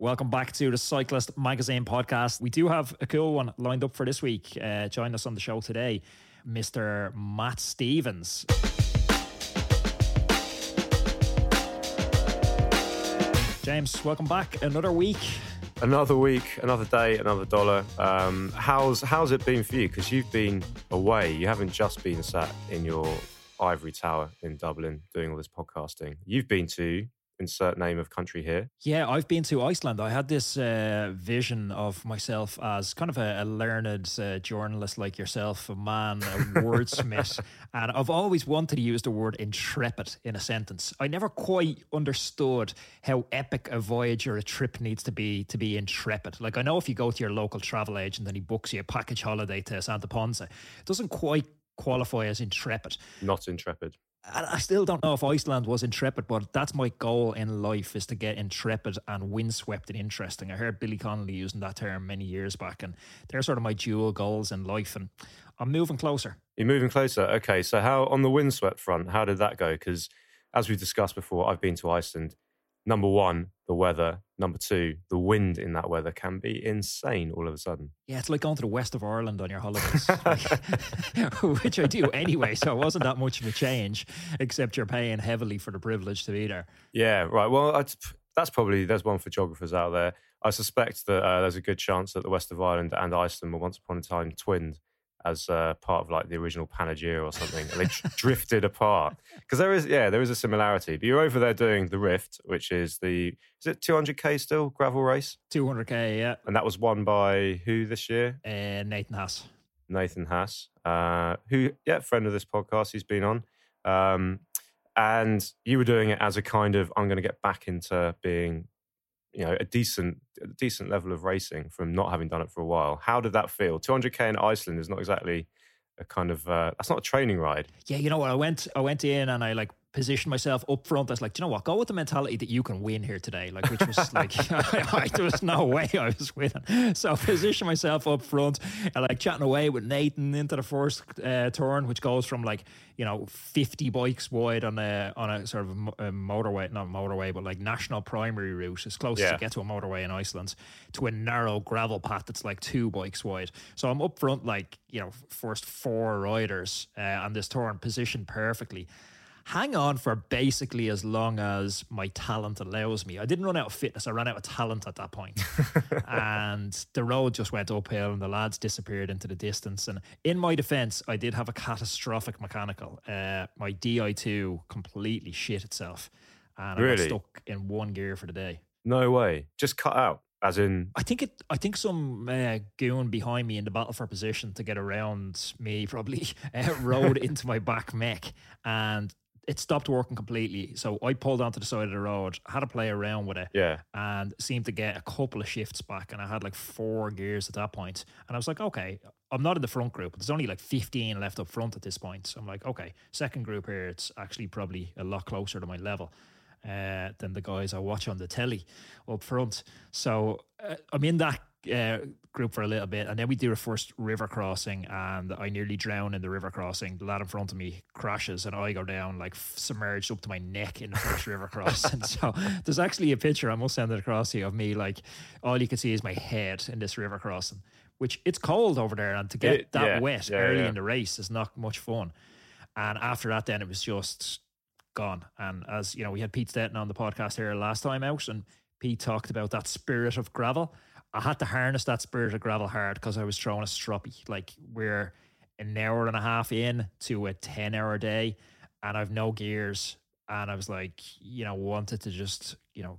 Welcome back to the Cyclist Magazine podcast. We do have a cool one lined up for this week. Uh, join us on the show today, Mr. Matt Stevens. James, welcome back. Another week. Another week, another day, another dollar. Um, how's how's it been for you? Because you've been away. You haven't just been sat in your ivory tower in Dublin doing all this podcasting. You've been to insert name of country here. Yeah, I've been to Iceland. I had this uh, vision of myself as kind of a, a learned uh, journalist like yourself, a man, a wordsmith. and I've always wanted to use the word intrepid in a sentence. I never quite understood how epic a voyage or a trip needs to be to be intrepid. Like, I know if you go to your local travel agent and he books you a package holiday to Santa Ponsa, it doesn't quite qualify as intrepid. Not intrepid. I still don't know if Iceland was intrepid, but that's my goal in life is to get intrepid and windswept and interesting. I heard Billy Connolly using that term many years back, and they're sort of my dual goals in life. And I'm moving closer. You're moving closer. Okay, so how on the windswept front? How did that go? Because as we've discussed before, I've been to Iceland number one, the weather. Number two, the wind in that weather can be insane all of a sudden. Yeah, it's like going to the west of Ireland on your holidays, which I do anyway. So it wasn't that much of a change, except you're paying heavily for the privilege to be there. Yeah, right. Well, I'd, that's probably there's one for geographers out there. I suspect that uh, there's a good chance that the west of Ireland and Iceland were once upon a time twinned as uh, part of like the original Pangaea or something, and they drifted apart. Because there is, yeah, there is a similarity. But you're over there doing the Rift, which is the is it 200k still gravel race? 200k, yeah. And that was won by who this year? Uh, Nathan Haas. Nathan Haas, uh, who yeah, friend of this podcast, he's been on. Um, and you were doing it as a kind of I'm going to get back into being you know a decent a decent level of racing from not having done it for a while. How did that feel? 200k in Iceland is not exactly a kind of uh, that's not a training ride. Yeah, you know what? I went I went in and I like positioned myself up front. I was like, you know what? Go with the mentality that you can win here today. Like, which was like, I, I, there was no way I was winning. So I positioned myself up front and like chatting away with Nathan into the first uh, turn, which goes from like, you know, 50 bikes wide on a, on a sort of a motorway, not motorway, but like national primary route, as close yeah. as you get to a motorway in Iceland, to a narrow gravel path that's like two bikes wide. So I'm up front, like, you know, first four riders uh, on this turn positioned perfectly hang on for basically as long as my talent allows me. I didn't run out of fitness, I ran out of talent at that point. and the road just went uphill and the lads disappeared into the distance. And in my defense, I did have a catastrophic mechanical. Uh, my DI2 completely shit itself. And really? I got stuck in one gear for the day. No way. Just cut out. As in, I think it. I think some uh, goon behind me in the battle for position to get around me probably uh, rode into my back mech, and it stopped working completely. So I pulled onto the side of the road, had to play around with it, yeah, and seemed to get a couple of shifts back. And I had like four gears at that point, and I was like, okay, I'm not in the front group. There's only like 15 left up front at this point. So I'm like, okay, second group here, it's actually probably a lot closer to my level. Uh, than the guys I watch on the telly up front. So uh, I'm in that uh, group for a little bit, and then we do a first river crossing, and I nearly drown in the river crossing. The lad in front of me crashes, and I go down like submerged up to my neck in the first river crossing. So there's actually a picture I must send it across to you of me like all you can see is my head in this river crossing. Which it's cold over there, and to get it, that yeah, wet yeah, early yeah. in the race is not much fun. And after that, then it was just gone. And as you know, we had Pete Stetina on the podcast here last time out, and Pete talked about that spirit of gravel I had to harness that spirit of gravel hard because I was throwing a stroppy. Like we're an hour and a half in to a 10 hour day and I've no gears. And I was like, you know, wanted to just, you know,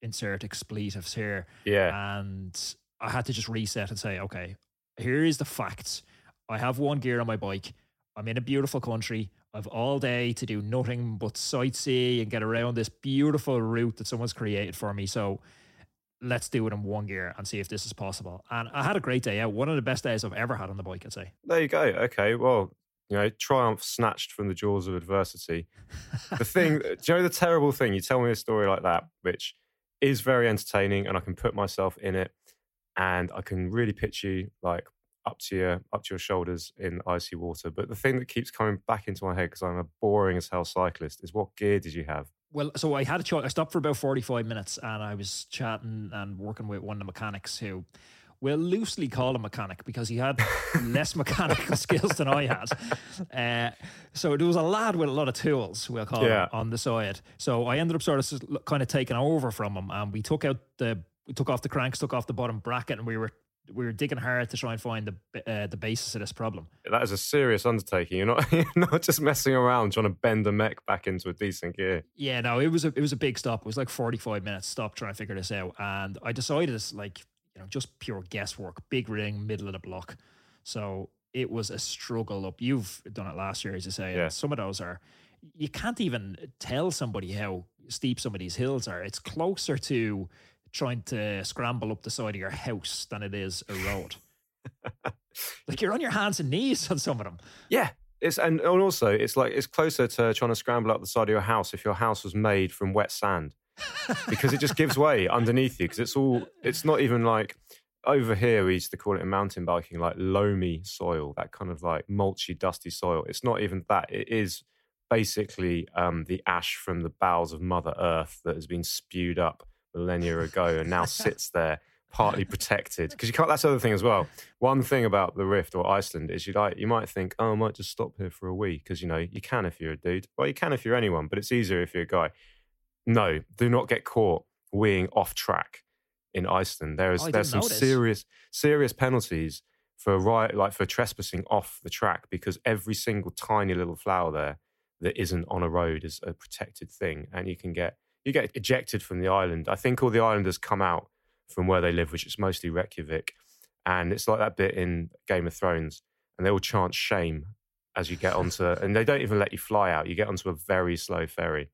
insert expletives here. Yeah. And I had to just reset and say, okay, here is the facts. I have one gear on my bike. I'm in a beautiful country. I've all day to do nothing but sightsee and get around this beautiful route that someone's created for me. So let's do it in one gear and see if this is possible. And I had a great day out. One of the best days I've ever had on the bike, I'd say. There you go. Okay. Well, you know, triumph snatched from the jaws of adversity. the thing, do you know the terrible thing? You tell me a story like that, which is very entertaining and I can put myself in it and I can really pitch you like up to your up to your shoulders in icy water. But the thing that keeps coming back into my head because I'm a boring as hell cyclist is what gear did you have? Well, so I had a choice. I stopped for about 45 minutes and I was chatting and working with one of the mechanics who we'll loosely call him mechanic because he had less mechanical skills than I had. Uh, so there was a lad with a lot of tools, we'll call Yeah. him, on the side. So I ended up sort of kind of taking over from him and we took out the, we took off the cranks, took off the bottom bracket and we were, we were digging hard to try and find the, uh, the basis of this problem. That is a serious undertaking. You're not you're not just messing around trying to bend a mech back into a decent gear. Yeah, no, it was a it was a big stop. It was like forty five minutes stop trying to figure this out, and I decided it's like you know just pure guesswork. Big ring, middle of the block, so it was a struggle up. You've done it last year, as you say. Yeah. Some of those are you can't even tell somebody how steep some of these hills are. It's closer to trying to scramble up the side of your house than it is a road. like you're on your hands and knees on some of them. Yeah. It's and, and also it's like it's closer to trying to scramble up the side of your house if your house was made from wet sand. because it just gives way underneath you because it's all it's not even like over here we used to call it in mountain biking like loamy soil that kind of like mulchy dusty soil it's not even that it is basically um, the ash from the bowels of mother earth that has been spewed up millennia ago and now sits there partly protected because you can't that's the other thing as well one thing about the rift or iceland is you like you might think oh i might just stop here for a week because you know you can if you're a dude well you can if you're anyone but it's easier if you're a guy no, do not get caught weeing off track in Iceland. There is Oh, there's some notice. serious serious penalties for right like for trespassing off the track because every single tiny little flower there that isn't on a road is a protected thing and you can get you get ejected from the island. I think all the islanders come out from where they live, which is mostly Reykjavik, and it's like that bit in Game of Thrones, and they all chant shame as you get onto, and they don't even let you fly out. You get onto a very slow ferry.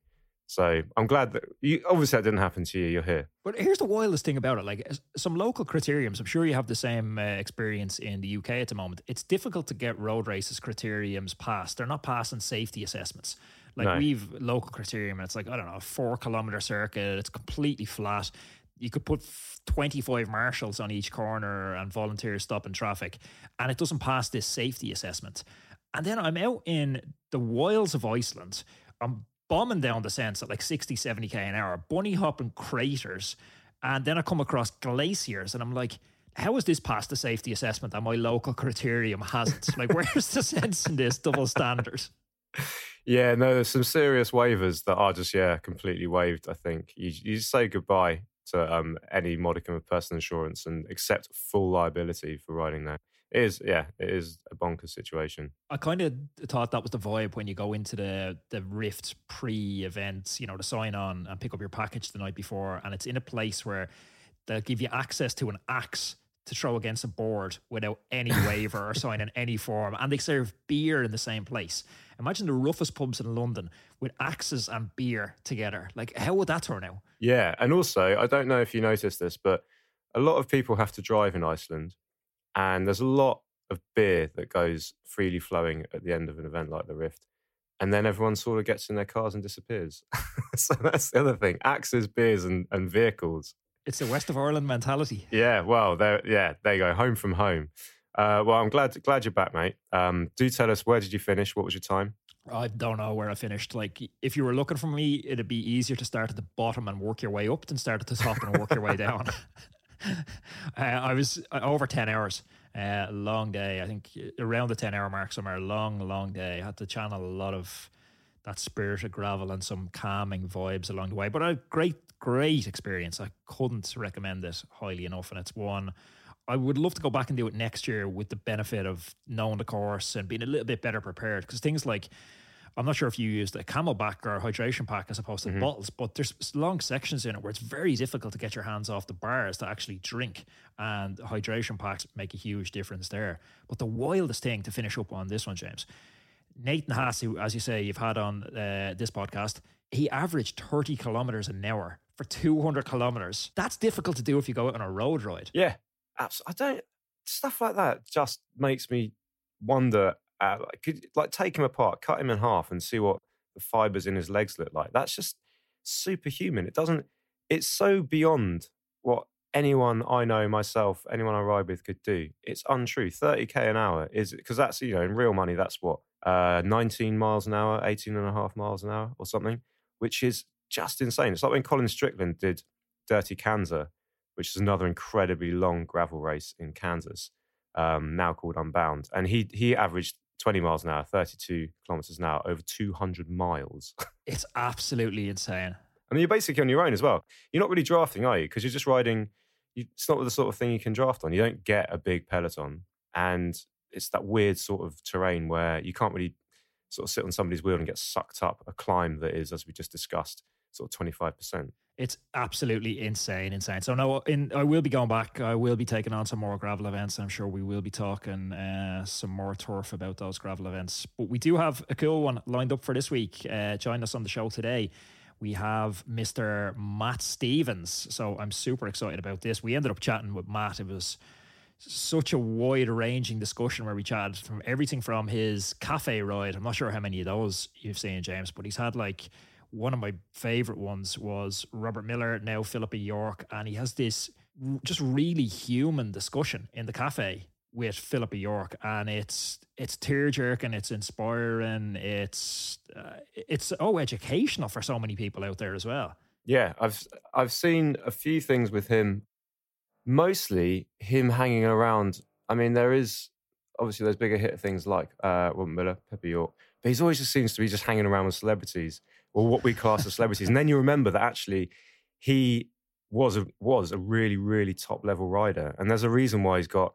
So I'm glad that you obviously that didn't happen to you. You're here. But here's the wildest thing about it: like some local criteriums. I'm sure you have the same uh, experience in the UK at the moment. It's difficult to get road races criteriums passed. They're not passing safety assessments. Like No. we've local criterium, and it's like I don't know, a four kilometer circuit. It's completely flat. You could put 25 marshals on each corner and volunteers stopping traffic, and it doesn't pass this safety assessment. And then I'm out in the wilds of Iceland. I'm bombing down the sense at like 60, 70k an hour, bunny hopping craters. And then I come across glaciers and I'm like, how is this past the safety assessment that my local criterium hasn't? like, where's the sense in this double standard? Yeah, no, there's some serious waivers that are just yeah completely waived. I think you you just say goodbye to um, any modicum of personal insurance and accept full liability for riding there. It is yeah, it is a bonkers situation. I kind of thought that was the vibe when you go into the the Rift pre-event, you know, to sign on and pick up your package the night before, and it's in a place where they'll give you access to an axe to throw against a board without any waiver or signing any form, and they serve beer in the same place. Imagine the roughest pubs in London with axes and beer together. Like, how would that turn out? Yeah, and also I don't know if you noticed this, but a lot of people have to drive in Iceland, and there's a lot of beer that goes freely flowing at the end of an event like the Rift. And then everyone sort of gets in their cars and disappears. so that's the other thing: axes, beers, and, and vehicles. It's the West of Ireland mentality. Yeah, well, yeah, there you go, home from home. Uh, well, I'm glad glad you're back, mate. Um, do tell us where did you finish? What was your time? I don't know where I finished. Like, if you were looking for me, it'd be easier to start at the bottom and work your way up than start at the top and work your way down. uh, I was uh, over 10 hours. Uh, long day. I think around the 10 hour mark somewhere. Long, long day. I had to channel a lot of that spirit of gravel and some calming vibes along the way. But a great, great experience. I couldn't recommend it highly enough. And it's one I would love to go back and do it next year with the benefit of knowing the course and being a little bit better prepared. Because things like, I'm not sure if you used a CamelBak or a hydration pack as opposed to Mhm. bottles, but there's long sections in it where it's very difficult to get your hands off the bars to actually drink. And hydration packs make a huge difference there. But the wildest thing to finish up on this one, James, Nathan Haas, who, as you say, you've had on uh, this podcast, he averaged 30 kilometers an hour for 200 kilometers. That's difficult to do if you go out on a road ride. Yeah, I don't stuff like that just makes me wonder. Uh, like, could like take him apart, cut him in half, and see what the fibers in his legs look like. That's just superhuman. It doesn't. It's so beyond what anyone I know myself, anyone I ride with could do. It's untrue. 30k an hour is because that's you know in real money that's what uh 19 miles an hour, 18 and a half miles an hour or something, which is just insane. It's like when Colin Strickland did Dirty Kanza, which is another incredibly long gravel race in Kansas, um, now called Unbound, and he he averaged 20 miles an hour, 32 kilometers an hour, over 200 miles. it's absolutely insane. I mean, you're basically on your own as well. You're not really drafting, are you? Because you're just riding. You, it's not the sort of thing you can draft on. You don't get a big peloton, and it's that weird sort of terrain where you can't really sort of sit on somebody's wheel and get sucked up a climb that is, as we just discussed, sort of 25%. It's absolutely insane, insane. So no, in I will be going back. I will be taking on some more gravel events. I'm sure we will be talking uh, some more turf about those gravel events. But we do have a cool one lined up for this week. Uh, join us on the show today. We have Mr. Matt Stevens. So I'm super excited about this. We ended up chatting with Matt. It was such a wide ranging discussion where we chatted from everything from his cafe ride. I'm not sure how many of those you've seen, James, but he's had like one of my favorite ones was Robert Millar, now Philippa York, and he has this just really human discussion in the cafe with Philippa York, and it's it's tear jerking, it's inspiring, it's uh, it's oh educational for so many people out there as well. Yeah, I've I've seen a few things with him mostly him hanging around. I mean, there is obviously those bigger hit things like uh, Robert Millar, Pepper York, but he's always just seems to be just hanging around with celebrities or what we class as celebrities. And then you remember that actually he was a, was a really really top level rider, and there's a reason why he's got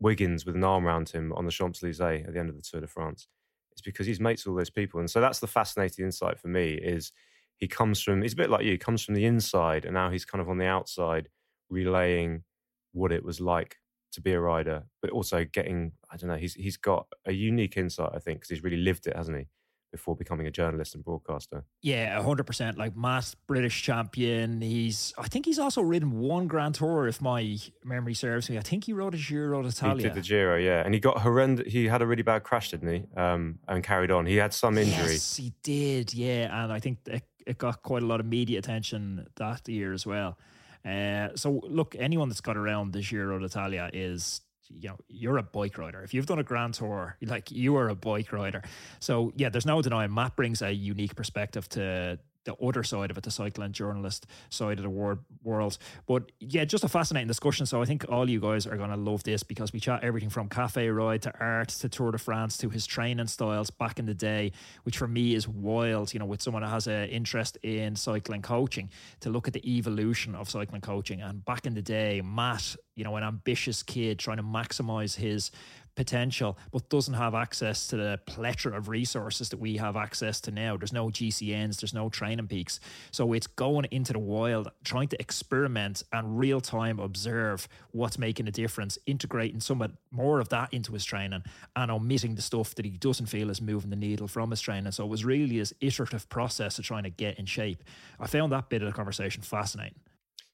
Wiggins with an arm around him on the Champs Elysees at the end of the Tour de France. It's because he's mates with all those people, and so that's the fascinating insight for me. Is he comes from? He's a bit like you. He comes from the inside, and now he's kind of on the outside, relaying what it was like to be a rider, but also getting, I don't know, he's he's got a unique insight, I think, because he's really lived it, hasn't he? Before becoming a journalist and broadcaster. Yeah, hundred percent. Like Matt, British champion. He's, I think he's also ridden one Grand Tour, if my memory serves me. I think he rode a Giro d'Italia. He did the Giro, yeah, and he got horrendous. He had a really bad crash, didn't he? Um, and carried on. He had some injury. Yes, he did. Yeah, and I think it, it got quite a lot of media attention that year as well. Uh, so look, anyone that's got around the Giro d'Italia is you know you're a bike rider. If you've done a grand tour like you are a bike rider. So yeah there's no denying matt brings a unique perspective to the other side of it, the cycling journalist side of the world. world. But yeah, just a fascinating discussion. So I think all you guys are going to love this because we chat everything from cafe ride to art to Tour de France to his training styles back in the day, which for me is wild. You know, with someone that has an interest in cycling coaching, to look at the evolution of cycling coaching. And back in the day, Matt, you know, an ambitious kid trying to maximize his potential, but doesn't have access to the plethora of resources that we have access to now. There's no GCNs, there's no TrainingPeaks. So it's going into the wild, trying to experiment and real time observe what's making a difference, integrating some more of that into his training and omitting the stuff that he doesn't feel is moving the needle from his training. So it was really this iterative process of trying to get in shape. I found that bit of the conversation fascinating.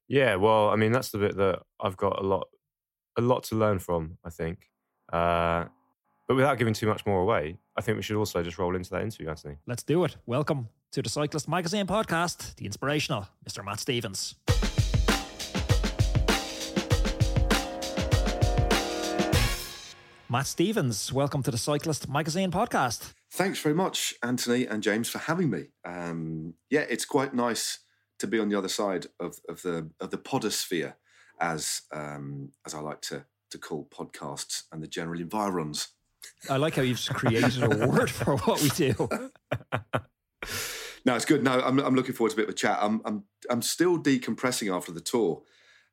Yeah, well, I mean, that's the bit that I've got a lot, a lot to learn from. I think uh, but without giving too much more away, I think we should also just roll into that interview, Anthony. Let's do it. Welcome to the Cyclist Magazine podcast, the inspirational Mr. Matt Stevens. Matt Stevens, welcome to the Cyclist Magazine podcast. Thanks very much, Anthony and James, for having me. Um, yeah, it's quite nice to be on the other side of, of the of the podosphere, as um, as I like to to call podcasts and the general environs. I like how you've created a word for what we do. no, it's good. No, I'm, I'm looking forward to a bit of a chat. I'm, I'm, I'm still decompressing after the tour.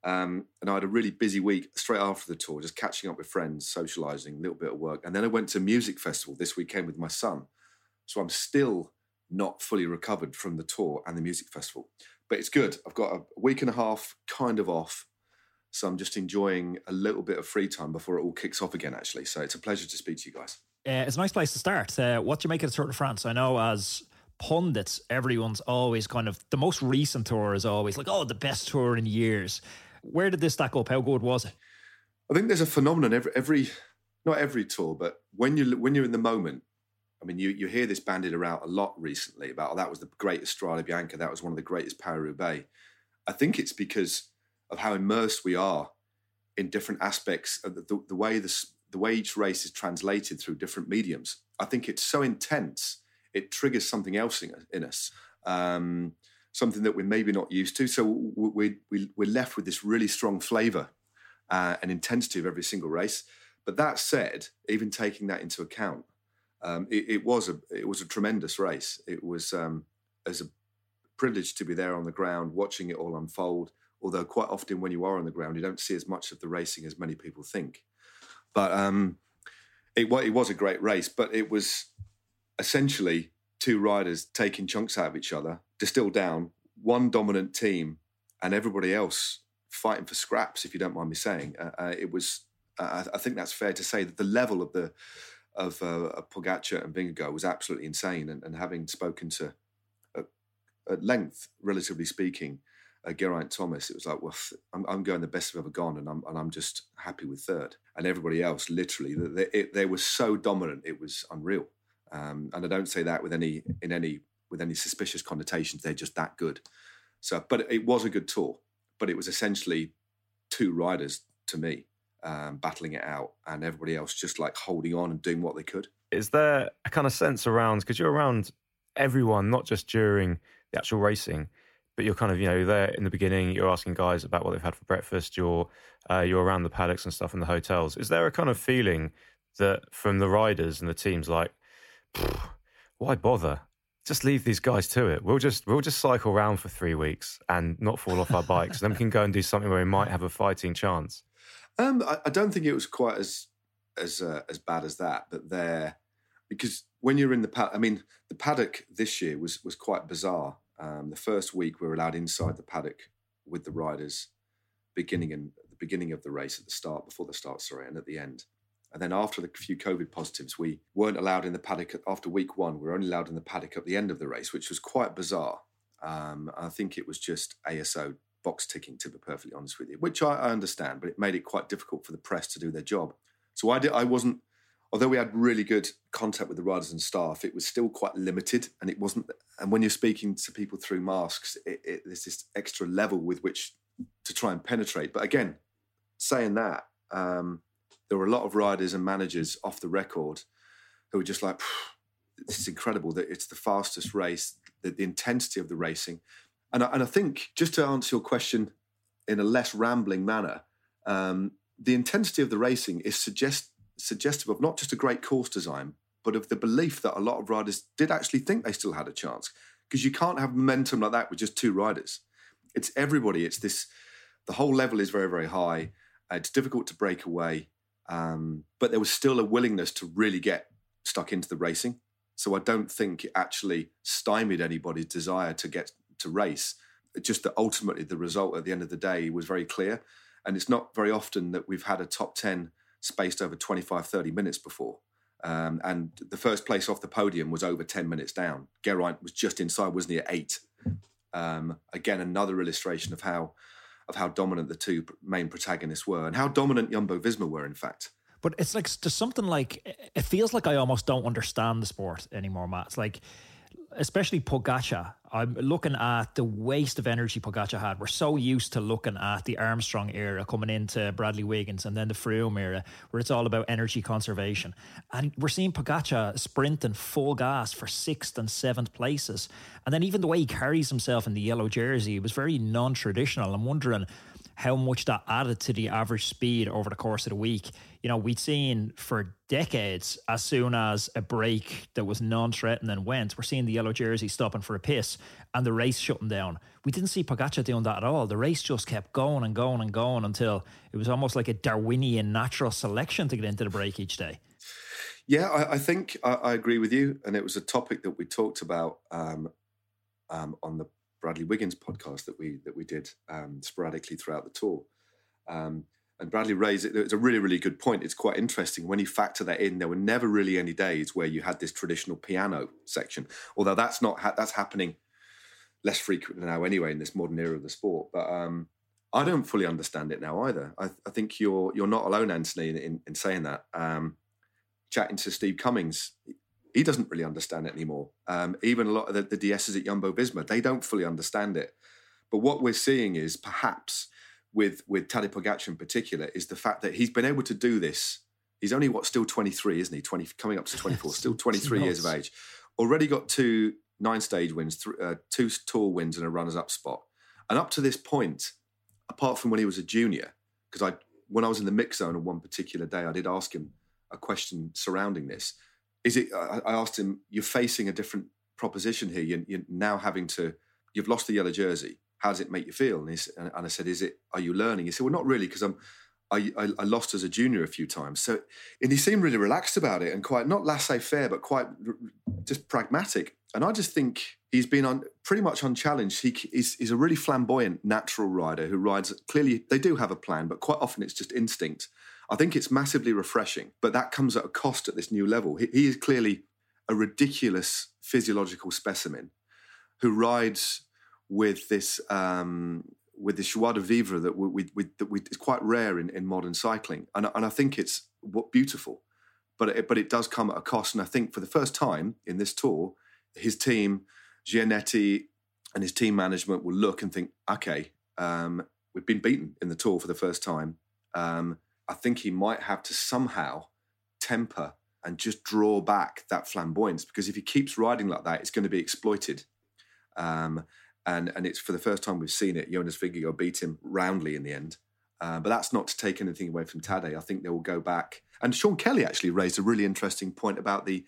Um, and I had a really busy week straight after the tour, just catching up with friends, socializing, a little bit of work. And then I went to a music festival this weekend with my son. So I'm still not fully recovered from the tour and the music festival. But it's good. I've got a week and a half kind of off so I'm just enjoying a little bit of free time before it all kicks off again, actually. So it's a pleasure to speak to you guys. Uh, it's a nice place to start. Uh, what do you make of the Tour de France? I know as pundits, everyone's always kind of the most recent tour is always like, oh, the best tour in years. Where did this stack up? How good was it? I think there's a phenomenon every, every not every tour, but when you when you're in the moment. I mean, you you hear this bandied around a lot recently about oh, that was the greatest Strade Bianca, that was one of the greatest Paris Roubaix. I think it's because of how immersed we are in different aspects of the, the, the way this the way each race is translated through different mediums. I think it's so intense, it triggers something else in, in us. Um, something that we're maybe not used to. So we, we, we're left with this really strong flavour uh, and intensity of every single race. But that said, even taking that into account, um, it, it, was a it was a tremendous race. It was um, as a privilege to be there on the ground, watching it all unfold. Although quite often when you are on the ground, you don't see as much of the racing as many people think. But um, it, it was a great race. But it was essentially two riders taking chunks out of each other, distilled down, one dominant team, and everybody else fighting for scraps. If you don't mind me saying, uh, uh, it was. Uh, I think that's fair to say that the level of the of uh, Pogacar and Vingegaard was absolutely insane. And, and having spoken to at length, relatively speaking, Geraint Thomas, it was like, well, I'm, I'm, going the best I've ever gone, and I'm and I'm just happy with third. And everybody else, literally, they, it, they were so dominant, it was unreal. Um, and I don't say that with any in any with any suspicious connotations. They're just that good. So, but it was a good tour. But it was essentially two riders to me um, battling it out, and everybody else just like holding on and doing what they could. Is there a kind of sense around because you're around everyone, not just during the actual racing, but you're kind of you know there in the beginning. You're asking guys about what they've had for breakfast. You're uh, you're around the paddocks and stuff in the hotels. Is there a kind of feeling that from the riders and the teams like why bother? Just leave these guys to it. We'll just we'll just cycle around for three weeks and not fall off our bikes. and then we can go and do something where we might have a fighting chance. Um, I, I, don't think it was quite as as uh, as bad as that, but there because when you're in the paddock, I mean, the paddock this year was was quite bizarre. Um, the first week we were allowed inside the paddock with the riders, beginning and the beginning of the race at the start, before the start, sorry, and at the end. And then after the few COVID positives, we weren't allowed in the paddock after week one. We were only allowed in the paddock at the end of the race, which was quite bizarre. Um, I think it was just ASO box ticking, to be perfectly honest with you, which I, I, understand, but it made it quite difficult for the press to do their job. So I did. I wasn't. Although we had really good contact with the riders and staff, it was still quite limited, and it wasn't. And when you're speaking to people through masks, it, it, there's this extra level with which to try and penetrate. But again, saying that, um, there were a lot of riders and managers off the record who were just like, this is incredible that it's the fastest race, the, the intensity of the racing. And I, and I think, just to answer your question in a less rambling manner, um, the intensity of the racing is suggest, suggestive of not just a great course design, but of the belief that a lot of riders did actually think they still had a chance. Because you can't have momentum like that with just two riders. It's everybody. It's this, the whole level is very, very high. It's difficult to break away. Um, but there was still a willingness to really get stuck into the racing. So I don't think it actually stymied anybody's desire to get to race. just that ultimately the result at the end of the day was very clear. And it's not very often that we've had a top 10 spaced over 25, 30 minutes before. Um, and the first place off the podium was over 10 minutes down. Geraint was just inside, wasn't he, at eight? Um, again, another illustration of how of how dominant the two main protagonists were and how dominant Jumbo Visma were, in fact. But it's like there's something like it feels like I almost don't understand the sport anymore, Matt. It's like especially Pogacar, I'm looking at the waste of energy Pogacar had. We're so used to looking at the Armstrong era coming into Bradley Wiggins and then the Froome era, where it's all about energy conservation. And we're seeing Pogacar sprinting full gas for sixth and seventh places. And then even the way he carries himself in the yellow jersey was very non-traditional. I'm wondering how much that added to the average speed over the course of the week. You know, we'd seen for decades, as soon as a break that was non threatening went, we're seeing the yellow jersey stopping for a piss and the race shutting down. We didn't see Pogacar doing that at all. The race just kept going and going and going until it was almost like a Darwinian natural selection to get into the break each day. Yeah, I, I think I, I, agree with you. And it was a topic that we talked about um, um, on the Bradley Wiggins podcast that we that we did um, sporadically throughout the tour. Um, and Bradley raised it. It's a really, really good point. It's quite interesting when you factor that in. There were never really any days where you had this traditional piano section, although that's not ha- that's happening less frequently now anyway in this modern era of the sport. But um, I don't fully understand it now either. I, I think you're you're not alone, Anthony, in, in, in saying that. Um, chatting to Steve Cummings, he doesn't really understand it anymore. Um, even a lot of the, the DSs at Jumbo Visma, they don't fully understand it. But what we're seeing is perhaps with with Tadej Pogacar in particular is the fact that he's been able to do this. He's only what still 23, isn't he? 20 coming up to 24, still 23 years of age. Already got two nine stage wins, th- uh, two tour wins, and a runners up spot. And up to this point, apart from when he was a junior, because I when I was in the mix zone on one particular day, I did ask him a question surrounding this. Is it? I asked him, "You're facing a different proposition here. You're, you're now having to. You've lost the yellow jersey. How does it make you feel?" And, and I said, "Is it? Are you learning?" He said, "Well, not really, because I'm." I, I, I, lost as a junior a few times. So, and he seemed really relaxed about it and quite not laissez-faire, but quite just pragmatic. And I just think he's been on pretty much unchallenged. He, he's, he's, a really flamboyant, natural rider who rides. Clearly, they do have a plan, but quite often it's just instinct. I think it's massively refreshing, but that comes at a cost at this new level. He, he is clearly a ridiculous physiological specimen who rides with this um, with this joie de vivre that we, we, we, that we is quite rare in, in modern cycling, and, and I think it's what beautiful, but it, but it does come at a cost. And I think for the first time in this tour, his team, Gianetti, and his team management will look and think, okay, um, we've been beaten in the tour for the first time. Um, I think he might have to somehow temper and just draw back that flamboyance because if he keeps riding like that, it's going to be exploited. Um, and and it's for the first time we've seen it. Jonas Vingegaard beat him roundly in the end. Uh, but that's not to take anything away from Tadej. I think they will go back. And Sean Kelly actually raised a really interesting point about the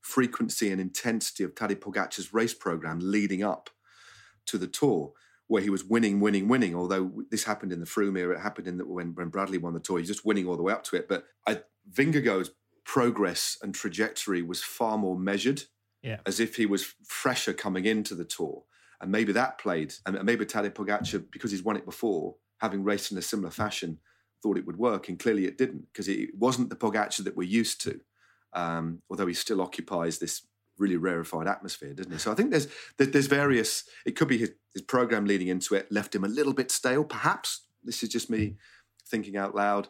frequency and intensity of Tadej Pogacar's race program leading up to the Tour, where he was winning, winning, winning. Although this happened in the Froome era, it happened in the, when when Bradley won the Tour. He's just winning all the way up to it. But I, Vingegaard's progress and trajectory was far more measured, yeah. as if he was fresher coming into the Tour and maybe that played. And maybe Tadej Pogacar, because he's won it before, having raced in a similar fashion, thought it would work, and clearly it didn't because it wasn't the Pogacar that we're used to. Um, although he still occupies this really rarefied atmosphere, doesn't he? So I think there's there's various. It could be his, his program leading into it left him a little bit stale, perhaps. This is just me thinking out loud,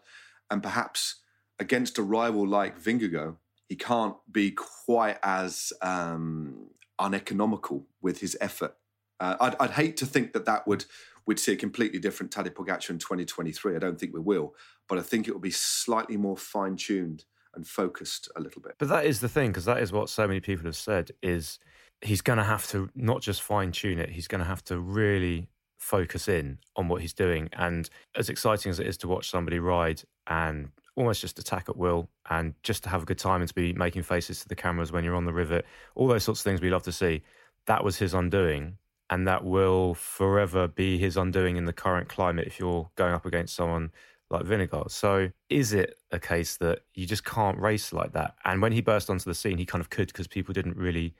and perhaps against a rival like Vingegaard, he can't be quite as um, uneconomical with his effort uh, I'd, I'd, hate to think that that would we'd see a completely different Tadej Pogacar in 2023. I don't think we will, but I think it will be slightly more fine tuned and focused a little bit. But that is the thing because that is what so many people have said is he's going to have to not just fine tune it, he's going to have to really focus in on what he's doing. And as exciting as it is to watch somebody ride and almost just attack at will and just to have a good time and to be making faces to the cameras when you're on the rivet, all those sorts of things we love to see. That was his undoing and that will forever be his undoing in the current climate if you're going up against someone like Vingegaard. So is it a case that you just can't race like that? And when he burst onto the scene, he kind of could because people didn't really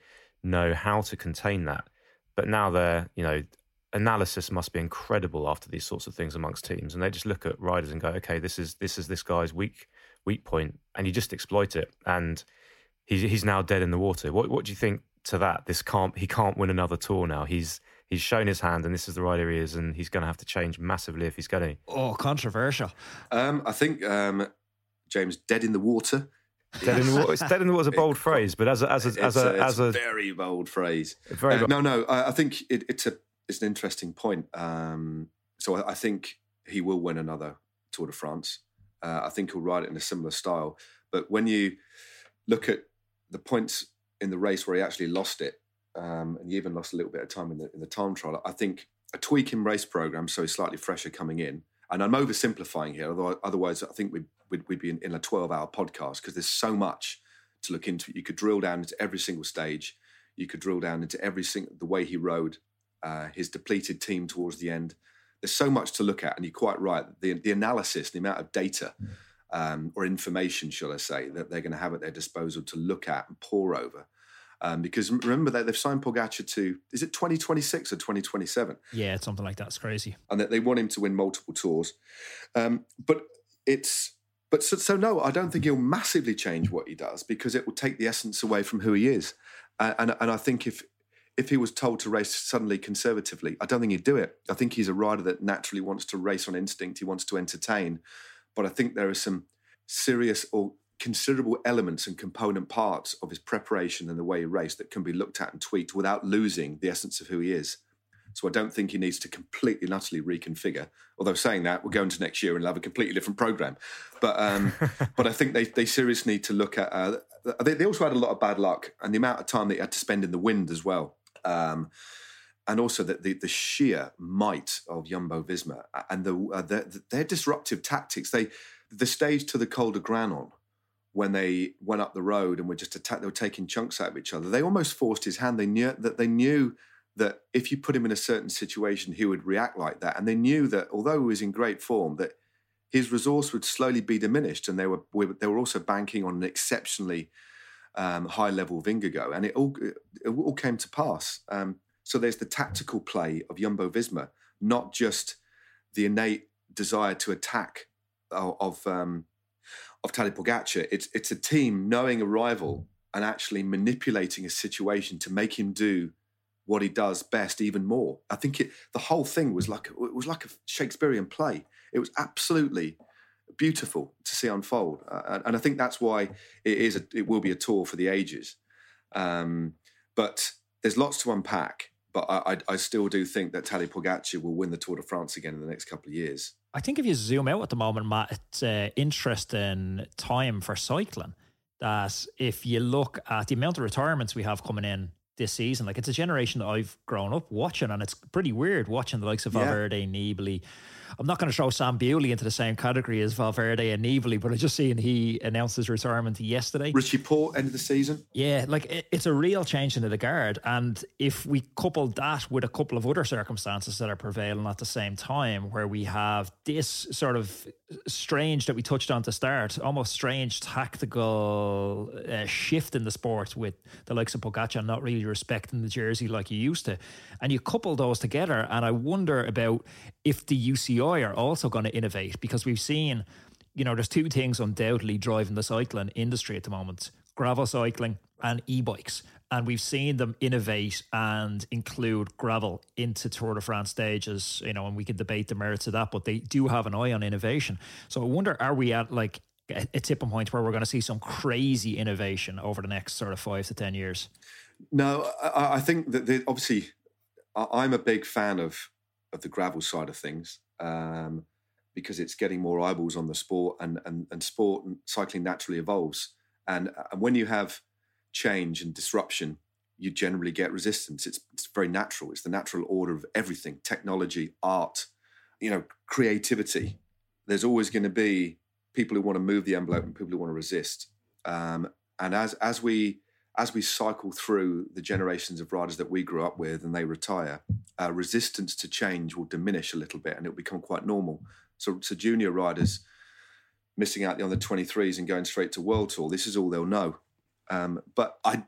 know how to contain that. But now they're, you know, analysis must be incredible after these sorts of things amongst teams, and they just look at riders and go, okay, this is this is this guy's weak weak point, and you just exploit it. And he's he's now dead in the water. What what do you think to that. This can't he can't win another tour now. He's he's shown his hand, and this is the rider he is, and he's going to have to change massively if he's going to. Oh, controversial. Um, I think um, James dead in the water. Dead in the water. It's dead in the water is a bold phrase, but as a as a as a, a, as a, very bold phrase. Very uh, no, no. I, I think it, it's a it's an interesting point. Um, so I, I, think he will win another Tour de France. Uh, I think he'll ride it in a similar style. But when you look at the points in the race where he actually lost it, um, and he even lost a little bit of time in the in the time trial. I think a tweak in race program, so he's slightly fresher coming in. And I'm oversimplifying here, although otherwise I think we'd we'd, we'd be in, in a 12 hour podcast because there's so much to look into. You could drill down into every single stage. You could drill down into every single the way he rode, uh, his depleted team towards the end. There's so much to look at, and you're quite right. The the analysis, the amount of data. Um, or information, shall I say, that they're going to have at their disposal to look at and pore over. Um, because remember that they've signed Pogacar to is it 2026 or 2027? Yeah, it's something like that. It's crazy, and that they want him to win multiple tours. Um, but it's but so, so, no, I don't think he'll massively change what he does because it will take the essence away from who he is. Uh, and and I think if if he was told to race suddenly conservatively, I don't think he'd do it. I think he's a rider that naturally wants to race on instinct. He wants to entertain. But I think there are some serious or considerable elements and component parts of his preparation and the way he raced that can be looked at and tweaked without losing the essence of who he is. So I don't think he needs to completely and utterly reconfigure. Although saying that, we'll go into next year and have a completely different program. But um, but I think they they seriously need to look at. Uh, they, they also had a lot of bad luck and the amount of time that he had to spend in the wind as well. Um, and also the, the, the sheer might of Jumbo Visma and the, uh, their, their disruptive tactics. They the stage to the Col de Granon when they went up the road and were just attacked, they were taking chunks out of each other. They almost forced his hand. They knew that they knew that if you put him in a certain situation, he would react like that. And they knew that although he was in great form, that his resource would slowly be diminished. And they were they were also banking on an exceptionally um, high level Vingegaard, and it all it all came to pass. Um, so there's the tactical play of Jumbo Visma, not just the innate desire to attack of, of um, of Pogacar. It's it's a team knowing a rival and actually manipulating a situation to make him do what he does best even more. I think it the whole thing was like it was like a Shakespearean play. It was absolutely beautiful to see unfold, uh, and I think that's why it is a, it will be a tour for the ages. Um, but there's lots to unpack. But I, I, still do think that Tadej Pogacar will win the Tour de France again in the next couple of years. I think if you zoom out at the moment, Matt, it's an interesting time for cycling. That if you look at the amount of retirements we have coming in this season, like it's a generation that I've grown up watching, and it's pretty weird watching the likes of Valverde, yeah. Nibali, I'm not going to throw Sam Bewley into the same category as Valverde and Nibali, but I just seen he announced his retirement yesterday. Richie Porte end of the season. Yeah, like it, it's a real change into the guard, and if we couple that with a couple of other circumstances that are prevailing at the same time, where we have this sort of strange that we touched on to start, almost strange tactical uh, shift in the sport with the likes of Pogacar not really respecting the jersey like he used to, and you couple those together, and I wonder about if the UCI are also going to innovate because we've seen, you know, there's two things undoubtedly driving the cycling industry at the moment gravel cycling and e bikes. And we've seen them innovate and include gravel into Tour de France stages, you know, and we can debate the merits of that, but they do have an eye on innovation. So I wonder, are we at like a tipping point where we're going to see some crazy innovation over the next sort of five to 10 years? No, I, I think that obviously I'm a big fan of of the gravel side of things um, because it's getting more eyeballs on the sport and and, and sport and cycling naturally evolves and, and when you have change and disruption you generally get resistance it's, it's very natural it's the natural order of everything technology art you know creativity there's always going to be people who want to move the envelope and people who want to resist um, and as as we as we cycle through the generations of riders that we grew up with and they retire, uh, resistance to change will diminish a little bit and it will become quite normal. So, so junior riders missing out on the 23s and going straight to World Tour, this is all they'll know. Um, but I,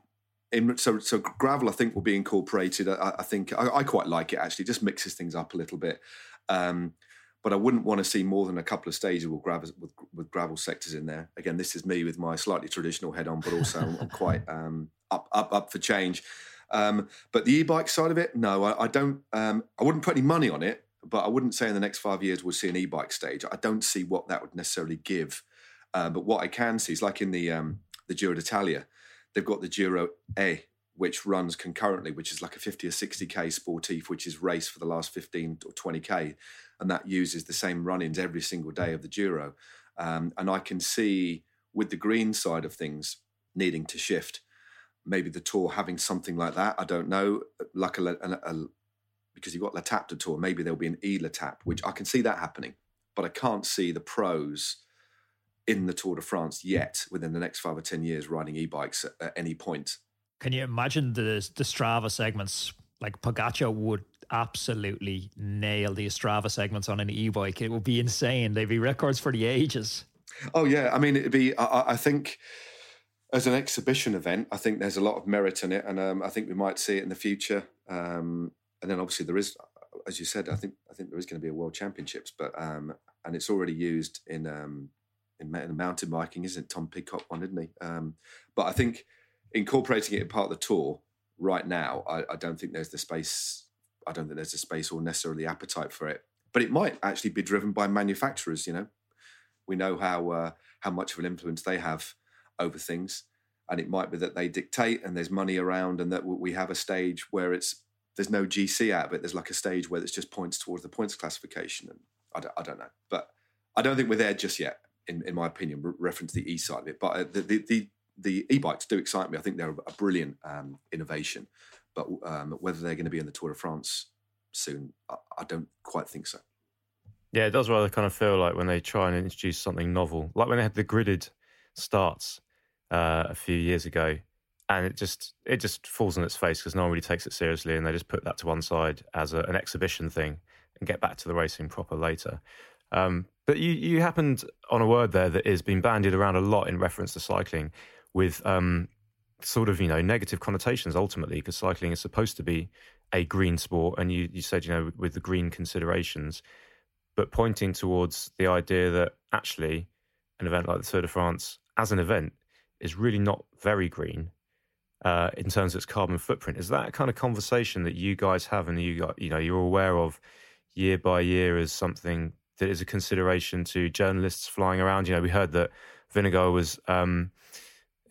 in, so, so gravel, I think will be incorporated. I, I think I, I, quite like it actually. It Just mixes things up a little bit. Um, but I wouldn't want to see more than a couple of stages with gravel, with, with gravel sectors in there. Again, this is me with my slightly traditional head on, but also I'm quite um, up, up, up for change. Um, but the e-bike side of it, no, I, I don't. Um, I wouldn't put any money on it, but I wouldn't say in the next five years we'll see an e-bike stage. I don't see what that would necessarily give. Uh, but what I can see is like in the um, the Giro d'Italia, they've got the Giro A, which runs concurrently, which is like a 50 or 60k sportif, which is race for the last 15 or 20k and that uses the same run-ins every single day of the Giro. Um, and I can see with the green side of things needing to shift, maybe the tour having something like that. I don't know, like a, a, a because you've got L'Etape du Tour, maybe there'll be an E L'Etape, which I can see that happening, but I can't see the pros in the Tour de France yet within the next five or ten years riding e-bikes at, at any point. Can you imagine the the Strava segments? Like Pogacar would absolutely nail the Strava segments on an e-bike. It would be insane. They'd be records for the ages. Oh yeah, I mean it'd be. I, I think as an exhibition event, I think there's a lot of merit in it, and um, I think we might see it in the future. Um, and then obviously there is, as you said, I think I think there is going to be a World Championships, but um, and it's already used in um, in, in mountain biking, isn't it? Tom Pidcock won, didn't he? Um, but I think incorporating it in part of the tour right now, I, I don't think there's the space I don't think there's a space or necessarily appetite for it. But it might actually be driven by manufacturers. You know, we know how uh, how much of an influence they have over things, and it might be that they dictate, and there's money around, and that we have a stage where it's there's no GC out of it. There's like a stage where it's just points towards the points classification, and I don't, I don't know, but I don't think we're there just yet. In, in my opinion, re- reference the e side of it, but uh, the, the, the e-bikes do excite me. I think they're a brilliant um, innovation, but um, whether they're going to be in the Tour de France soon, I, I don't quite think so. Yeah, it does rather kind of feel like when they try and introduce something novel, like when they had the gridded starts uh, a few years ago, and it just it just falls on its face because no one really takes it seriously, and they just put that to one side as a, an exhibition thing and get back to the racing proper later. Um, but you you happened on a word there that has been bandied around a lot in reference to cycling, with um, sort of you know negative connotations ultimately because cycling is supposed to be a green sport, and you you said you know with the green considerations, but pointing towards the idea that actually an event like the Tour de France as an event is really not very green uh, in terms of its carbon footprint. Is that a kind of conversation that you guys have and you got, you know you're aware of year by year as something that is a consideration to journalists flying around? You know, we heard that Vingegaard was um,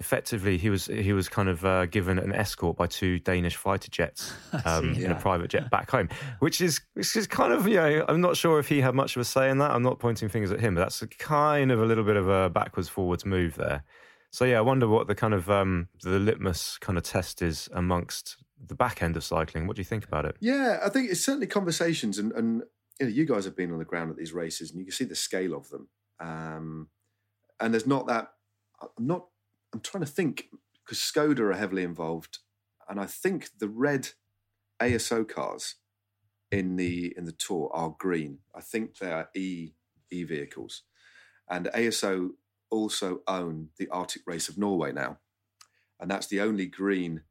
effectively he was he was kind of uh, given an escort by two Danish fighter jets um, yeah. in a private jet back home, which is which is kind of you know I'm not sure if he had much of a say in that. I'm not pointing fingers at him, but that's kind of a little bit of a backwards forwards move there. So yeah, I wonder what the kind of um, the litmus kind of test is amongst the back end of cycling. What do you think about it? Yeah, I think it's certainly conversations, and, and you know, you guys have been on the ground at these races, and you can see the scale of them. Um, and there's not that. I'm not. I'm trying to think because Skoda are heavily involved, and I think the red ASO cars in the in the tour are green. I think they are E E vehicles, and ASO also own the Arctic Race of Norway now. And that's the only green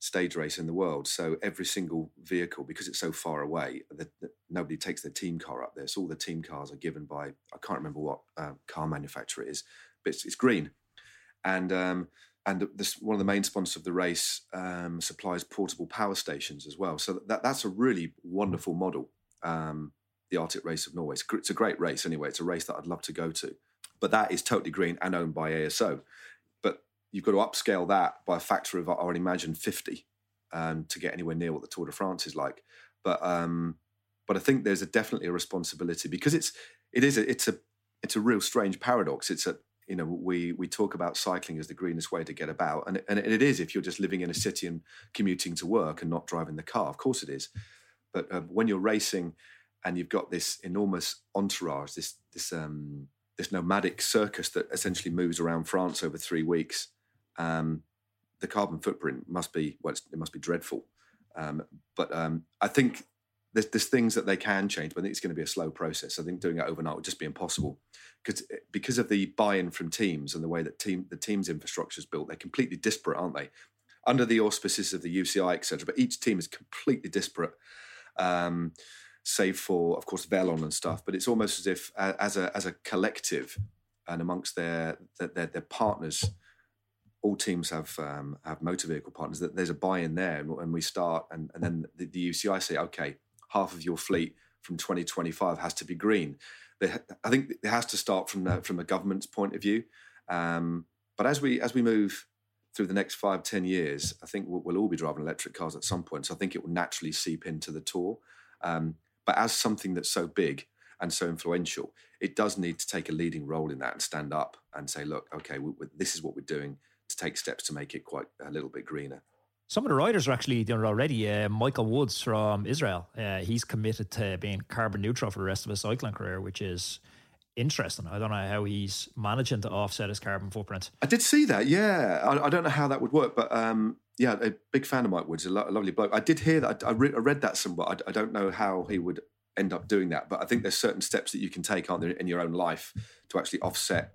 stage race in the world. So every single vehicle, because it's so far away, the, the, nobody takes their team car up there. So all the team cars are given by, I can't remember what uh, car manufacturer it is, but it's, it's green. And um, and this one of the main sponsors of the race um, supplies portable power stations as well. So that, that's a really wonderful model. Um, the Arctic Race of Norway. It's, it's a great race anyway. It's a race that I'd love to go to but that is totally green and owned by ASO. You've got to upscale that by a factor of, I would imagine, 50 um, to get anywhere near what the Tour de France is like. But um, but I think there's a definitely a responsibility because it's it is a, it's a it's a real strange paradox. It's a you know we we talk about cycling as the greenest way to get about, and and it is if you're just living in a city and commuting to work and not driving the car. Of course it is, but uh, when you're racing and you've got this enormous entourage, this this um, this nomadic circus that essentially moves around France over three weeks, um, the carbon footprint must be well, it must be dreadful. Um, but um, I think there's, there's, things that they can change, but I think it's going to be a slow process. I think doing it overnight would just be impossible because because of the buy-in from teams and the way that team the team's infrastructure is built. They're completely disparate, aren't they? Under the auspices of the UCI, etc. But each team is completely disparate. Um, save for, of course, Velon and stuff. But it's almost as if, uh, as a as a collective, and amongst their their, their partners, all teams have um, have motor vehicle partners. That there's a buy-in there, and, and we start, and, and then the, the, UCI say, okay, half of your fleet from 2025 has to be green. They, I think it has to start from the, from a government's point of view. Um, but as we as we move through the next five ten years, I think we'll, we'll, all be driving electric cars at some point. So I think it will naturally seep into the tour. Um, but as something that's so big and so influential, it does need to take a leading role in that and stand up and say, look, okay, we, we, this is what we're doing to take steps to make it quite a little bit greener. Some of the riders are actually doing it already. Uh, Michael Woods from Israel, uh, he's committed to being carbon neutral for the rest of his cycling career, which is interesting. I don't know how he's managing to offset his carbon footprint. I did see that. Yeah, I, I don't know how that would work, but um, yeah, a big fan of Mike Woods, a, lo- a lovely bloke. I did hear that. I, I, re- I read that somewhere. I, I, don't know how he would end up doing that, but I think there's certain steps that you can take, aren't there, in your own life to actually offset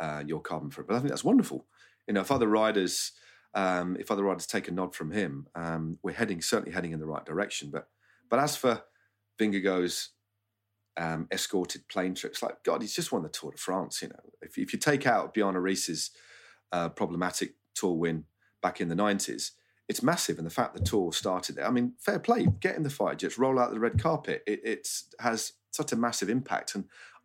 uh, your carbon footprint. But I think that's wonderful. You know, if other riders, um, if other riders take a nod from him, um, we're heading certainly heading in the right direction. But but as for Vingegaard's um, escorted plane trips. Like God, he's just won the Tour de France. You know, if, if you take out Bjarne Riis's uh, problematic Tour win back in the nineties, it's massive. And the fact the Tour started there, I mean, fair play. Get in the fight, just roll out the red carpet. It it's, has such a massive impact. And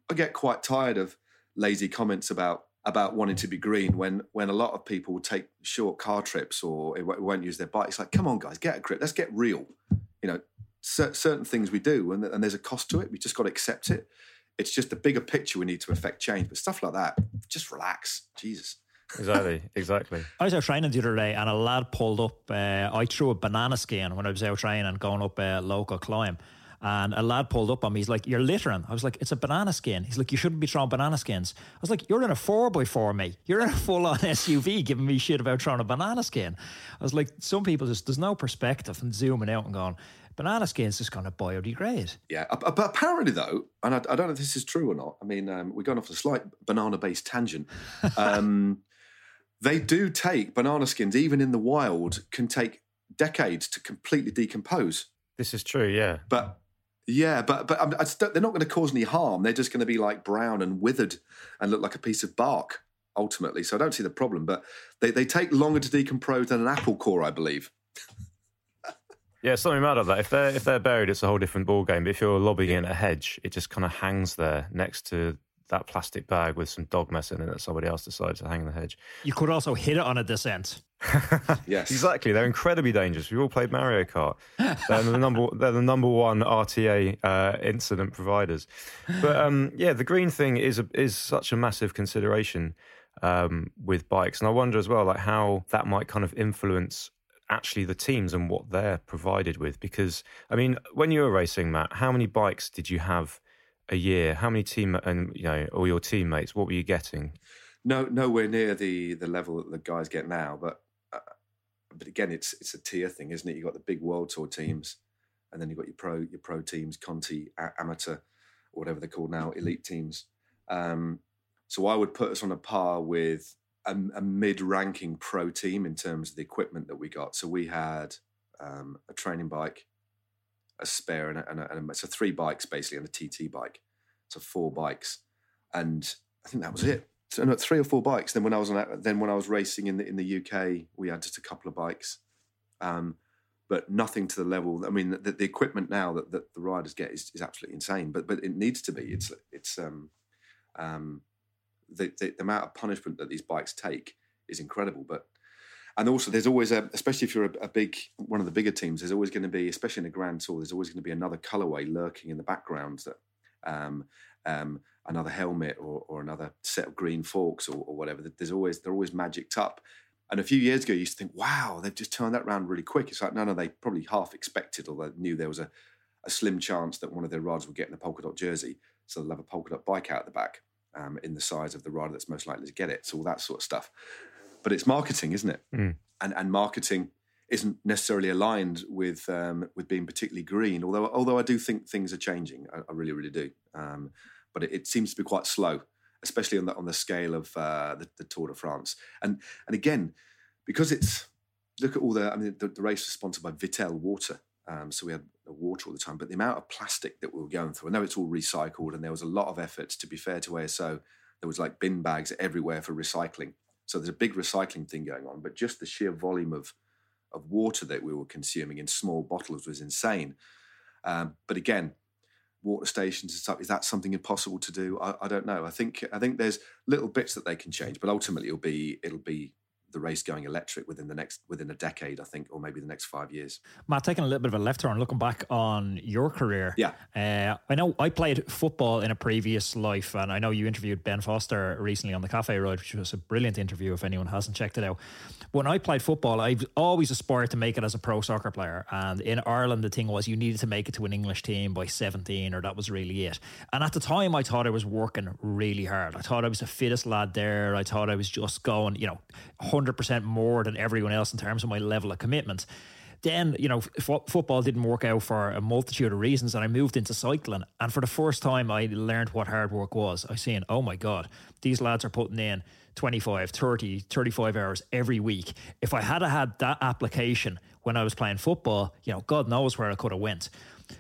I get quite tired of lazy comments about about wanting to be green when when a lot of people take short car trips or it won't use their bike. It's like, come on, guys, get a grip. Let's get real. You know, certain things we do, and, and there's a cost to it. We just got to accept it. It's just the bigger picture we need to affect change. But stuff like that, just relax. Jesus. exactly, exactly. I was out training the other day and a lad pulled up. Uh, I threw a banana skin when I was out training going up a local climb. And a lad pulled up on me. He's like, You're littering. I was like, It's a banana skin. He's like, You shouldn't be throwing banana skins. I was like, You're in a 4 by 4 mate. You're in a full on SUV giving me shit about throwing a banana skin. I was like, Some people just, there's no perspective and zooming out and going, Banana skin's just going to biodegrade. Yeah. But apparently, though, and I, I, don't know if this is true or not. I mean, um, we're going off a slight banana based tangent. Um, they do take banana skins, even in the wild, can take decades to completely decompose. This is true, yeah. But yeah, but but um, they're not going to cause any harm. They're just going to be like brown and withered and look like a piece of bark ultimately. So I don't see the problem. But they, they take longer to decompose than an apple core, I believe. yeah, something mad at that. If they're if they're buried, it's a whole different ball game. But if you're lobbing in a hedge, it just kind of hangs there next to that plastic bag with some dog mess in it that somebody else decided to hang in the hedge. You could also hit it on a descent. Yes, exactly. They're incredibly dangerous. We've all played Mario Kart. They're the number. They're the number one RTA uh, incident providers. But um, yeah, the green thing is a, is such a massive consideration um, with bikes, and I wonder as well, like how that might kind of influence actually the teams and what they're provided with. Because I mean, when you were racing, Matt, how many bikes did you have? a year, how many team and you know all your teammates? What were you getting? No, nowhere near the the level that the guys get now. But but again, it's it's a tier thing, isn't it? You have got the big world tour teams, and then you've got your pro your pro teams, Conti, a- amateur, or whatever they're called now, elite teams. Um, so I would put us on a par with a, a mid-ranking pro team in terms of the equipment that we got. So we had um, a training bike, a spare and, a, and, a, and a, so three bikes basically and a TT bike, so four bikes, and I think that was it. No, three or four bikes. Then when I was on, then when I was racing in the in the UK, we had just a couple of bikes, um, but nothing to the level. I mean, the, the equipment now that, that the riders get is, is absolutely insane. But but it needs to be. It's it's um, um, the, the, the amount of punishment that these bikes take is incredible. But and also there's always a especially if you're a, a, big one of the bigger teams there's always going to be especially in a grand tour there's always going to be another colorway lurking in the background that um, um, another helmet or, or, another set of green forks or, or, whatever. There's always they're always magicked up. And a few years ago you used to think wow they've just turned that around really quick. It's like no no they probably half expected or they knew there was a, a slim chance that one of their riders would get in a polka dot jersey. So they'll have a polka dot bike out the back um, in the size of the rider that's most likely to get it. So all that sort of stuff. But it's marketing, isn't it? Mm. And and marketing isn't necessarily aligned with um, with being particularly green. Although although I do think things are changing, I, I really really do. Um, but it, it, seems to be quite slow, especially on the on the scale of uh, the, the, Tour de France. And and again, because it's look at all the I mean the, the race was sponsored by Vittel Water. Um, so we had water all the time, but the amount of plastic that we were going through, I know it's all recycled, and there was a lot of efforts. To be fair to ASO, there was like bin bags everywhere for recycling. So there's a big recycling thing going on, but just the sheer volume of of water that we were consuming in small bottles was insane. Um, but again, water stations and stuff is that something impossible to do? I, I, don't know. I think I think there's little bits that they can change, but ultimately it'll be it'll be the race going electric within the next within a decade, I think, or maybe the next five years. Matt, taking a little bit of a left turn, looking back on your career. Yeah, uh, I know I played football in a previous life, and I know you interviewed Ben Foster recently on the Cafe Ride, which was a brilliant interview. If anyone hasn't checked it out, when I played football, I always aspired to make it as a pro soccer player, and in Ireland, the thing was you needed to make it to an English team by seventeen, or that was really it. And at the time, I thought I was working really hard. I thought I was the fittest lad there. I thought I was just going, you know 100% more than everyone else in terms of my level of commitment. Then, you know, f- football didn't work out for a multitude of reasons, and I moved into cycling. And for the first time, I learned what hard work was. I seen, oh my God, these lads are putting in 25, 30, 35 hours every week. If I had had that application when I was playing football, you know, God knows where I could have went.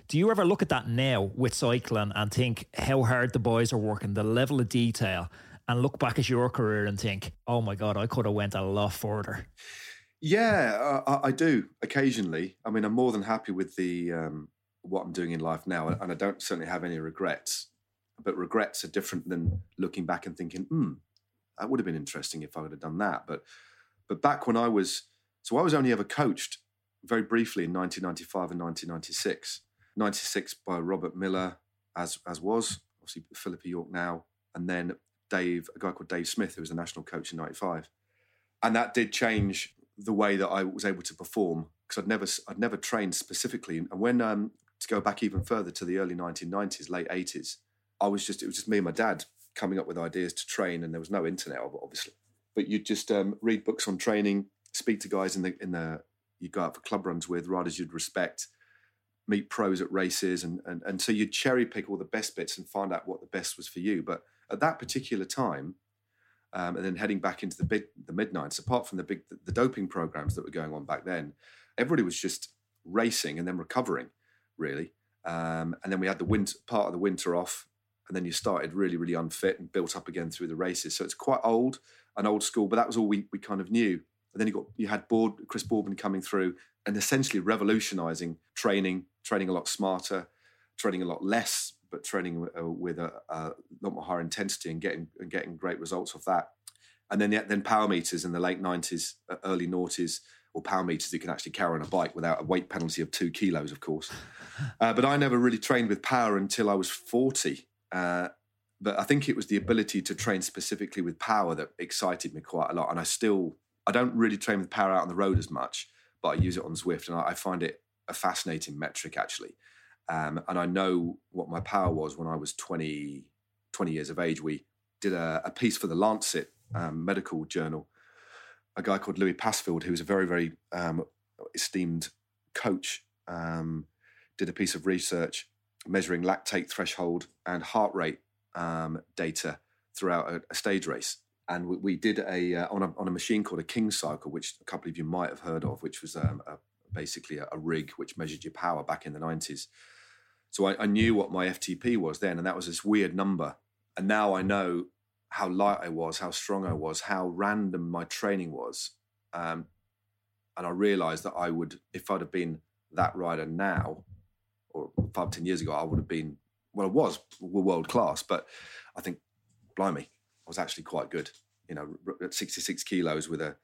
Do you ever look at that now with cycling and think how hard the boys are working, the level of detail? And look back at your career and think, oh my God, I could have went a lot further? Yeah, I, I do occasionally. I mean, I'm more than happy with the um, what I'm doing in life now, and I don't certainly have any regrets. But regrets are different than looking back and thinking, hmm, that would have been interesting if I would have done that. But but back when I was, so I was only ever coached very briefly in 1995 and 1996. 96 by Robert Millar, as as was obviously Philippa York now, and then Dave, a guy called Dave Smith, who was the national coach in '95. and that did change the way that I was able to perform because I'd never I'd never trained specifically. And when um, to go back even further to the early 1990s, late 80s, I was just it was just me and my dad coming up with ideas to train, and there was no internet, obviously. But you'd just um, read books on training, speak to guys in the in the you go out for club runs with riders you'd respect, meet pros at races, and and and so you'd cherry pick all the best bits and find out what the best was for you. But at that particular time, um, and then heading back into the big the mid nineties, apart from the big the, the doping programs that were going on back then, everybody was just racing and then recovering, really. Um, and then we had the winter part of the winter off, and then you started really, really unfit and built up again through the races. So it's quite old and old school, but that was all we, we kind of knew. And then you got you had Board, Chris Boardman coming through and essentially revolutionising training, training a lot smarter, training a lot less, but training uh, with a, a, lot more higher intensity and getting and getting great results off that. And then then power meters in the late nineties, early noughties, or power meters you can actually carry on a bike without a weight penalty of two kilos, of course. Uh, but I never really trained with power until I was forty. Uh, but I think it was the ability to train specifically with power that excited me quite a lot. And I still, I don't really train with power out on the road as much, but I use it on Zwift, and I, find it a fascinating metric actually. Um, and I know what my power was when I was 20, 20 years of age. We did a, a piece for the Lancet um, medical journal. A guy called Louis Passfield, who was a very, very um, esteemed coach, um, did a piece of research measuring lactate threshold and heart rate um, data throughout a, a, stage race. And we, we did a, uh, on a on a machine called a King Cycle, which a couple of you might have heard of, which was um, a, basically a, a, rig which measured your power back in the nineties. So I, I knew what my FTP was then, and that was this weird number. And now I know how light I was, how strong I was, how random my training was. Um, and I realized that I would, if I'd have been that rider now, or five, ten years ago, I would have been, well, I was world class, but I think, blimey, I was actually quite good. You know, at 66 kilos with a,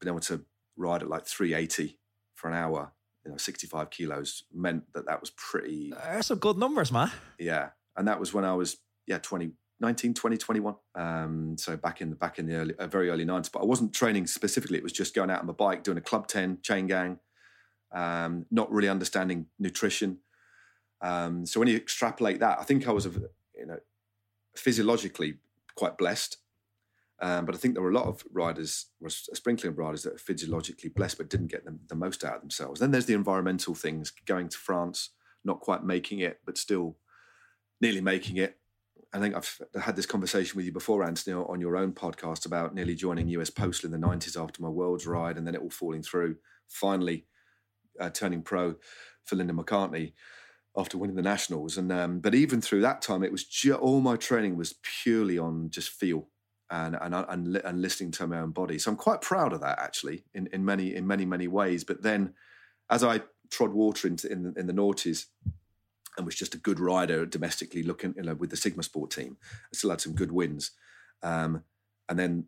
being able to ride at like 380 for an hour, you know, 65 kilos meant that that was pretty. That's some good numbers, man. Yeah. And that was when I was, yeah, 20, 19, 20, 21. Um, so back in the back in the early, uh, very early 90s. But I wasn't training specifically. It was just going out on my bike, doing a club 10 chain gang, um, not really understanding nutrition. Um, so when you extrapolate that, I think I was, you know, physiologically quite blessed. Um, but I think there were a lot of riders, a sprinkling of riders that are physiologically blessed but didn't get the, the most out of themselves. Then there's the environmental things, going to France, not quite making it, but still nearly making it. I think I've had this conversation with you before, Anthony, on your own podcast about nearly joining US Postal in the 90s after my Worlds ride and then it all falling through. Finally, uh, turning pro for Linda McCartney after winning the nationals. And um, but even through that time, it was ju- all my training was purely on just feel and and and, and listening to my own body. So I'm quite proud of that actually in, in many in many many ways. But then, as I trod water into in the, in the noughties and was just a good rider domestically, looking you know with the Sigma Sport team, I still had some good wins. Um, and then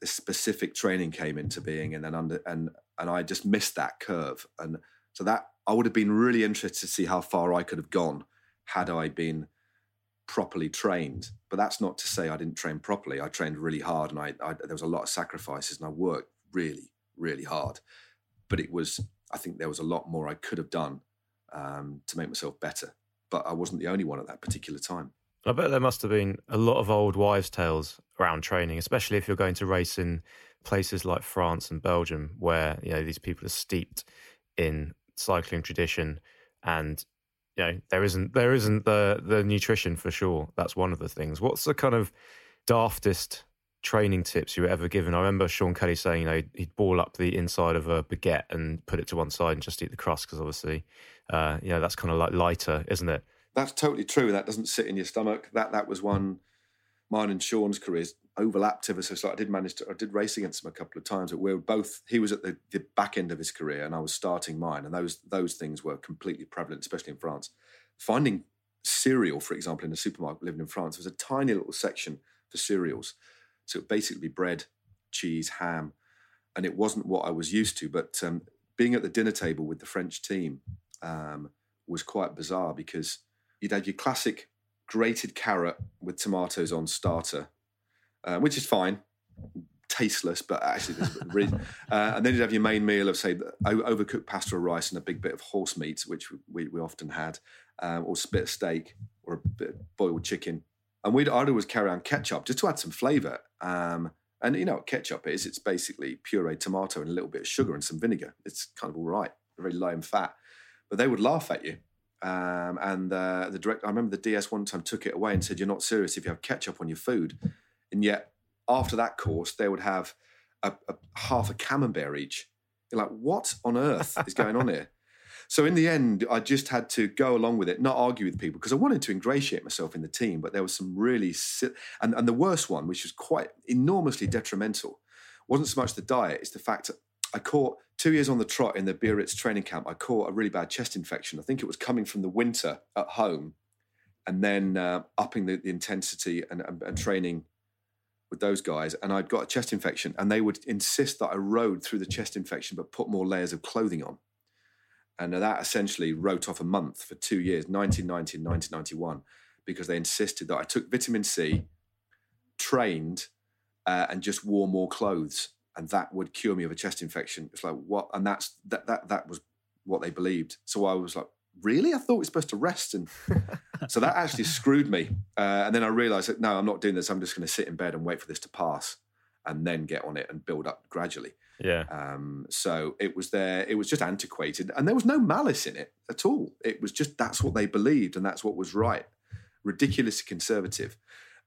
the specific training came into being, and then under and and I just missed that curve, and so that I would have been really interested to see how far I could have gone had I been properly trained. But that's not to say I didn't train properly. I trained really hard, and I, I there was a lot of sacrifices, and I worked really, really hard. But it was, I think, there was a lot more I could have done um, to make myself better. But I wasn't the only one at that particular time. I bet there must have been a lot of old wives' tales around training, especially if you're going to race in places like France and Belgium, where you know these people are steeped in cycling tradition and you know there isn't there isn't the the nutrition for sure. That's one of the things. What's the kind of daftest training tips you were ever given? I remember sean kelly saying you know he'd ball up the inside of a baguette and put it to one side and just eat the crust because obviously uh, you know that's kind of like lighter isn't it? That's totally true that doesn't sit in your stomach. That that was one mine and sean's careers overlapped ever so slightly. I did manage to, I did race against him a couple of times. But we were both, he was at the, the back end of his career and I was starting mine. And those, those things were completely prevalent, especially in France. Finding cereal, for example, in a supermarket living in France, there was a tiny little section for cereals. So it basically be bread, cheese, ham. And it wasn't what I was used to. But um, being at the dinner table with the French team um, was quite bizarre because you'd had your classic grated carrot with tomatoes on starter uh, which is fine. tasteless, but actually, really, uh, and then you'd have your main meal of say overcooked pasta or rice and a big bit of horse meat, which we, we often had, um, or a bit of steak or a bit of boiled chicken. And we'd I'd always carry on ketchup just to add some flavour. Um, and you know what ketchup is? It's basically pureed tomato and a little bit of sugar and some vinegar. It's kind of all right, very low in fat. But they would laugh at you. Um, and uh, the director, I remember the DS one time took it away and said, "You're not serious if you have ketchup on your food." And yet, after that course, they would have a, a half a camembert each. You're like, what on earth is going on here? So in the end, I just had to go along with it, not argue with people, because I wanted to ingratiate myself in the team. But there was some really, si- and, and the worst one, which was quite enormously detrimental, wasn't so much the diet, it's the fact that I caught two years on the trot in the Biarritz training camp. I caught a really bad chest infection. I think it was coming from the winter at home, and then uh, upping the, the intensity and, and, and training with those guys and I'd got a chest infection and they would insist that I rode through the chest infection but put more layers of clothing on. And that essentially wrote off a month for two years, 1990 and 1991, because they insisted that I took vitamin C, trained, uh, and just wore more clothes, and that would cure me of a chest infection. It's like what, and that's that that that was what they believed. So I was like, really? I thought we are supposed to rest, and so that actually screwed me. Uh, and then I realised that no, I'm not doing this. I'm just going to sit in bed and wait for this to pass, and then get on it and build up gradually. Yeah. Um, so it was there. It was just antiquated, and there was no malice in it at all. It was just that's what they believed, and that's what was right. Ridiculously conservative,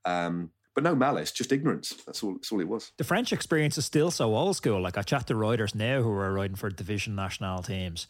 um, but no malice, just ignorance. That's all. That's all it was. The French experience is still so old school. Like I chat to riders now who are riding for division national teams,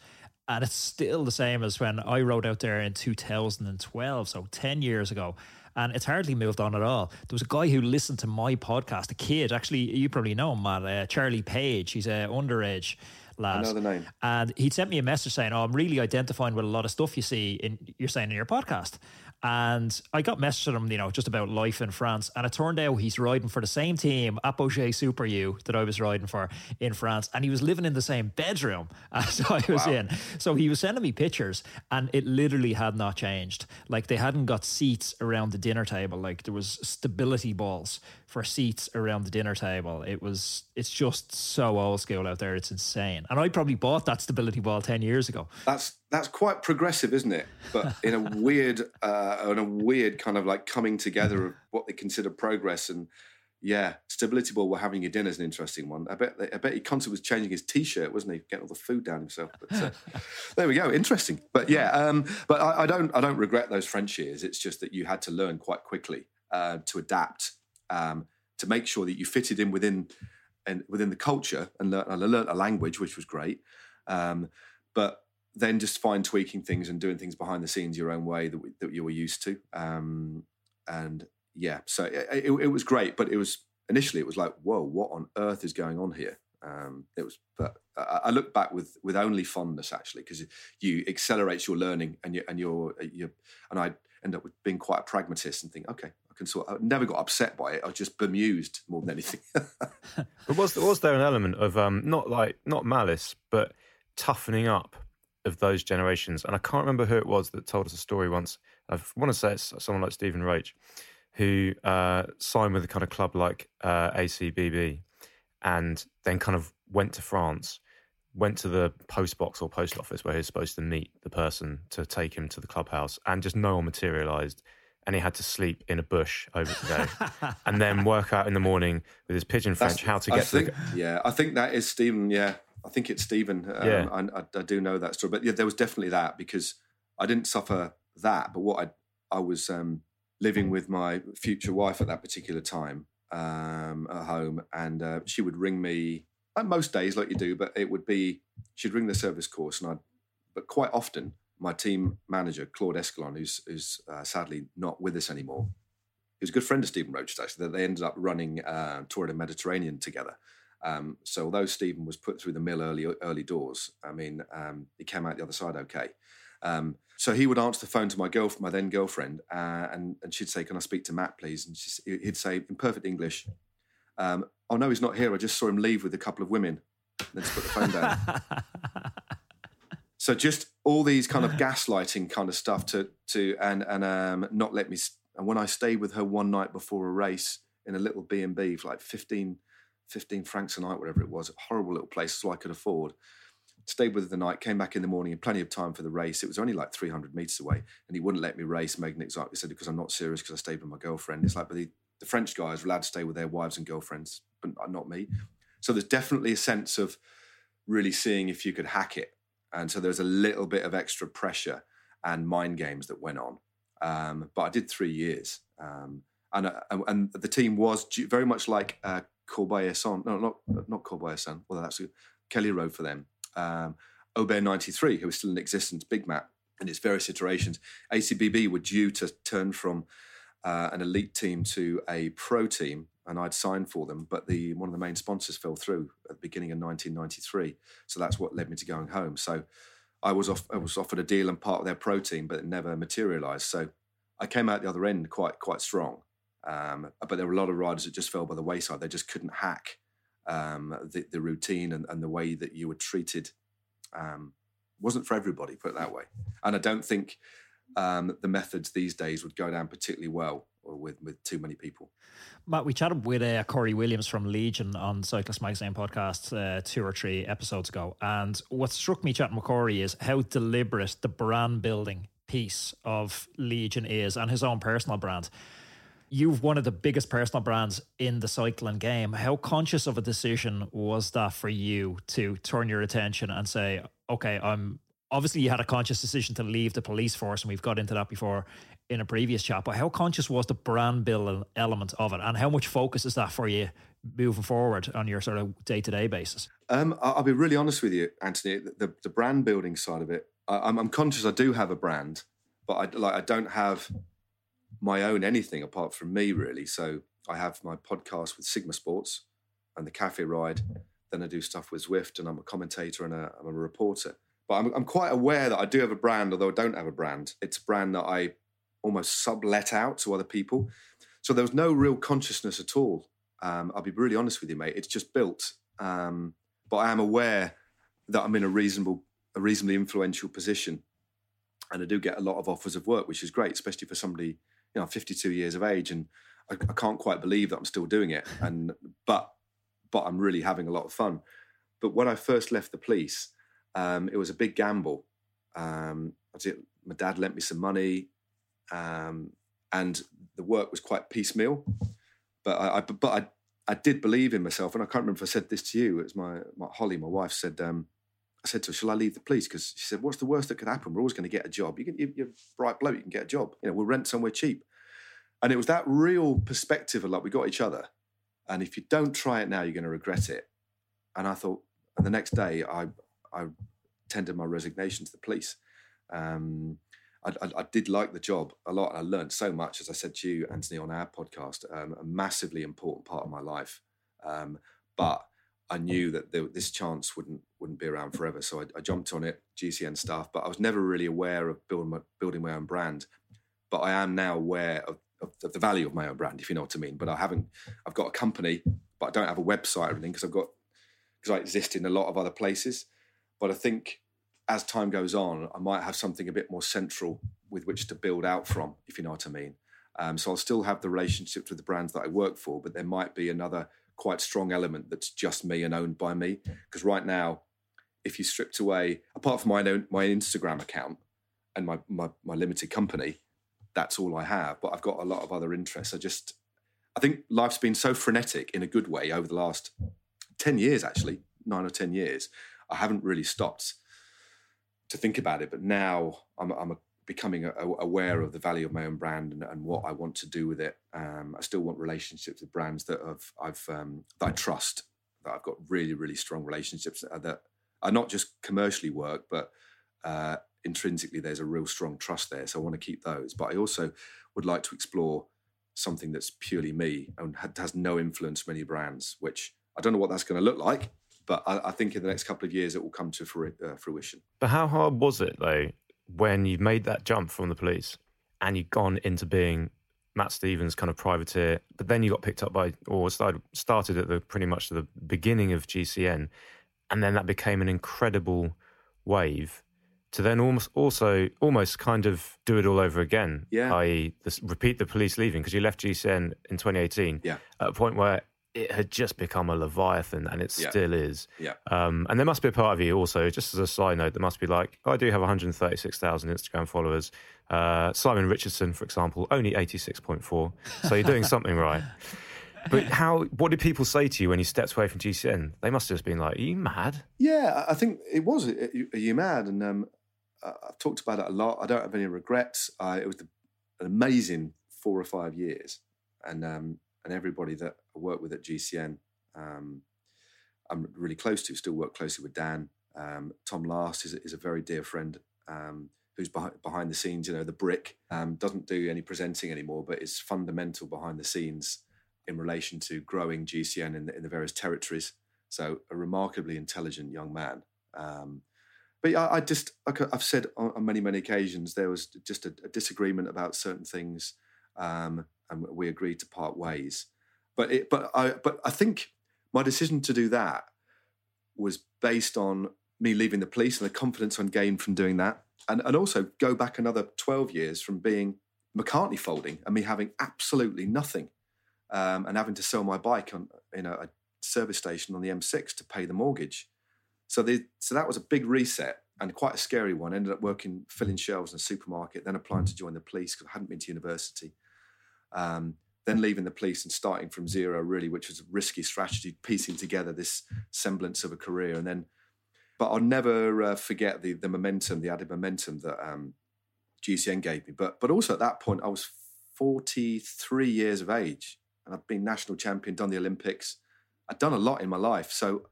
and it's still the same as when I rode out there in 2012, so 10 years ago and it's hardly moved on at all. There was a guy who listened to my podcast, a kid, actually, you probably know him, Matt, uh, Charlie Page. He's a underage lad. The name. And he'd sent me a message saying, "Oh, I'm really identifying with a lot of stuff you see in you're saying in your podcast." And I got messages from him, you know, just about life in France. And it turned out he's riding for the same team, Apogee Super U, that I was riding for in France. And he was living in the same bedroom as I was wow. in. So he was sending me pictures and it literally had not changed. Like they hadn't got seats around the dinner table. Like there was stability balls for seats around the dinner table. It was, it's just so old school out there. It's insane. And I probably bought that stability ball 10 years ago. That's, that's quite progressive, isn't it? But in a weird, uh, in a weird kind of like coming together of what they consider progress. And yeah, stability ball. We're having your dinner is an interesting one. I bet. I bet he constantly was changing his t-shirt, wasn't he? Getting all the food down himself. But uh, there we go. Interesting. But yeah, um, but I, I, don't. I don't regret those French years. It's just that you had to learn quite quickly uh, to adapt, um, to make sure that you fitted in within and within the culture and learn, I learned a language, which was great. Um, but then just fine tweaking things and doing things behind the scenes your own way that, we, that you were used to. Um, and yeah, so it, it, it, was great, but it was initially it was like, whoa, what on earth is going on here? Um, it was, but I, I look back with with only fondness actually because you accelerates your learning and you and you're you and I end up with being quite a pragmatist and think, okay, I can sort. I never got upset by it. I was just bemused more than anything. but was was there an element of um, not like not malice, but toughening up of those generations. And I can't remember who it was that told us a story once. I want to say it's someone like Stephen Roche, who uh, signed with a kind of club like uh, ACBB and then kind of went to France, went to the post box or post office where he was supposed to meet the person to take him to the clubhouse, and just no one materialized. And he had to sleep in a bush over the day, and then work out in the morning with his pigeon French That's, how to get I to. The... Yeah, I think that is Stephen. Yeah, I think it's Stephen. Um, yeah. I, I, I, do know that story, but yeah, there was definitely that because I didn't suffer that, but what I I was um, living with my future wife at that particular time um, at home, and uh, she would ring me like most days, like you do, but it would be she'd ring the service course, and I, but quite often my team manager Claude Escalon, who's who's uh, sadly not with us anymore, he was a good friend of Stephen Roche. Actually, that they ended up running uh, tour of the Mediterranean together. Um, so although Stephen was put through the mill early early doors, I mean, um, he came out the other side okay. Um, so he would answer the phone to my girl, my then girlfriend, uh, and and she'd say, "Can I speak to Matt, please?" And he'd say in perfect English, um, "Oh no, he's not here. I just saw him leave with a couple of women." And then put the phone down. so just all these kind of gaslighting kind of stuff to to and and um, not let me. And when I stayed with her one night before a race in a little B and B for like fifteen 15 francs a night, whatever it was. A horrible little place, so I could afford. Stayed with her the night, came back in the morning, and plenty of time for the race. It was only like 300 meters away, and he wouldn't let me race. Made an example. He said, because I'm not serious, because I stayed with my girlfriend. It's like, but the, the French guys are allowed to stay with their wives and girlfriends, but not me. So there's definitely a sense of really seeing if you could hack it. And so there's a little bit of extra pressure and mind games that went on. Um, but I did three years. Um, and, uh, and the team was very much like uh, Corbeil-Essonnes. No, not not Corbeil-Essonnes. Well, that's Kelly rode for them. Um, Aubert 93, who was still in existence, Big Mat, in its various iterations. ACBB were due to turn from uh, an elite team to a pro team, and I'd signed for them, but the one of the main sponsors fell through at the beginning of 1993. So that's what led me to going home. So I was off, I was offered a deal and part of their pro team, but it never materialised. So I came out the other end quite quite strong. Um, but there were a lot of riders that just fell by the wayside. They just couldn't hack um, the, the, routine and, and, the way that you were treated. Um, wasn't for everybody, put it that way. And I don't think um, the methods these days would go down particularly well with with too many people. Matt, we chatted with uh, Corey Williams from Legion on Cyclist Magazine podcast uh, two or three episodes ago, and what struck me chatting with Corey is how deliberate the brand building piece of Legion is, and his own personal brand. You've one of the biggest personal brands in the cycling game. How conscious of a decision was that for you to turn your attention and say, okay, I'm obviously you had a conscious decision to leave the police force, and we've got into that before in a previous chat, but how conscious was the brand building element of it, and how much focus is that for you moving forward on your sort of day to day basis? Um, I'll be really honest with you, Anthony. The, the brand building side of it, I, am conscious I do have a brand, but I like I don't have my own anything apart from me really. So I have my podcast with Sigma Sports and the Cafe Ride. Then I do stuff with Zwift, and I'm a commentator and a, I'm a reporter. But I'm, I'm quite aware that I do have a brand, although I don't have a brand. It's a brand that I almost sublet out to other people. So there was no real consciousness at all. Um, I'll be really honest with you, mate. It's just built. Um, but I am aware that I'm in a reasonable, a reasonably influential position, and I do get a lot of offers of work, which is great, especially for somebody, you know, 52 years of age, and I, I can't quite believe that I'm still doing it. And but, but I'm really having a lot of fun. But when I first left the police, um, it was a big gamble. Um, my dad lent me some money um, and the work was quite piecemeal. But I, I, but I, I did believe in myself, and I can't remember if I said this to you. It was my, my Holly, my wife, said. Um, I said to her, "Shall I leave the police?" Because she said, "What's the worst that could happen? We're always going to get a job. You can, you, you're bright bloke. You can get a job. You know, we'll rent somewhere cheap." And it was that real perspective of like we got each other, and if you don't try it now, you're going to regret it. And I thought, and the next day, I I tendered my resignation to the police. Um, I, I, I, did like the job a lot. I learned so much, as I said to you, Anthony, on our podcast, um, a massively important part of my life. Um, but I knew that there, this chance wouldn't wouldn't be around forever, so I, I, jumped on it, GCN stuff. But I was never really aware of building my, building my own brand. But I am now aware of, of, of, the value of my own brand, if you know what I mean. But I haven't. I've got a company, but I don't have a website or anything because I've got because I exist in a lot of other places. But I think as time goes on, I might have something a bit more central with which to build out from, if you know what I mean. Um, so I'll still have the relationships with the brands that I work for, but there might be another quite strong element that's just me and owned by me. Because right now, if you stripped away, apart from my own, my Instagram account and my, my my limited company, that's all I have. But I've got a lot of other interests. I just, I think life's been so frenetic in a good way over the last ten years, actually nine or ten years. I haven't really stopped to think about it. But now I'm, I'm a, a, aware of the value of my own brand and, and what I want to do with it. Um, I still want relationships with brands that have, I've um, that I trust. That I've got really really strong relationships that are, not just commercially work, but uh, intrinsically there's a real strong trust there. So I want to keep those. But I also would like to explore something that's purely me and has no influence from any brands, which I don't know what that's going to look like. But I, I, think in the next couple of years it will come to uh, fruition. But how hard was it though when you've made that jump from the police and you'd gone into being Matt Stephens kind of privateer, but then you got picked up by or started started at the pretty much the beginning of GCN, and then that became an incredible wave to then almost also almost kind of do it all over again. Yeah. I.e., repeat the police leaving because you left GCN in 2018. Yeah. At a point where it had just become a leviathan, and it Yeah. still is. Yeah. Um, and there must be a part of you also, just as a side note, that must be like, I do have 136,000 Instagram followers. Uh, Simon Richardson, for example, only 86.4. So you're doing something right. But how? What did people say to you when you stepped away from GCN? They must have just been like, "Are you mad?" Yeah, I I think it was. Are you- mad? And um, I- I've talked about it a lot. I don't have any regrets. I, it was the, an amazing four or five years, and um, and everybody that I worked with at GCN, um, I'm really close to. Still work closely with Dan. Um, Tom Last is a, is a very dear friend. Um, Who's behind, behind the scenes? You know, the brick um, doesn't do any presenting anymore, but is fundamental behind the scenes in relation to growing GCN in the, in the various territories. So a remarkably intelligent young man. Um, but yeah, I just like I've said on, on many many occasions, there was just a, a disagreement about certain things, um, and we agreed to part ways. But it, but I but I think my decision to do that was based on me leaving the police and the confidence I gained from doing that, and and also go back another twelve years from being McCartney folding and me having absolutely nothing, um, and having to sell my bike on in a, a service station on the M6 to pay the mortgage. So the, so that was a big reset and quite a scary one. Ended up working filling shelves in a supermarket, then applying to join the police because I hadn't been to university. Um, then leaving the police and starting from zero, really, which was a risky strategy, piecing together this semblance of a career. And then, but I'll never uh, forget the the momentum, the added momentum that um, GCN gave me. But but also at that point, I was 43 years of age, and I'd been national champion, done the Olympics. I'd done a lot in my life, so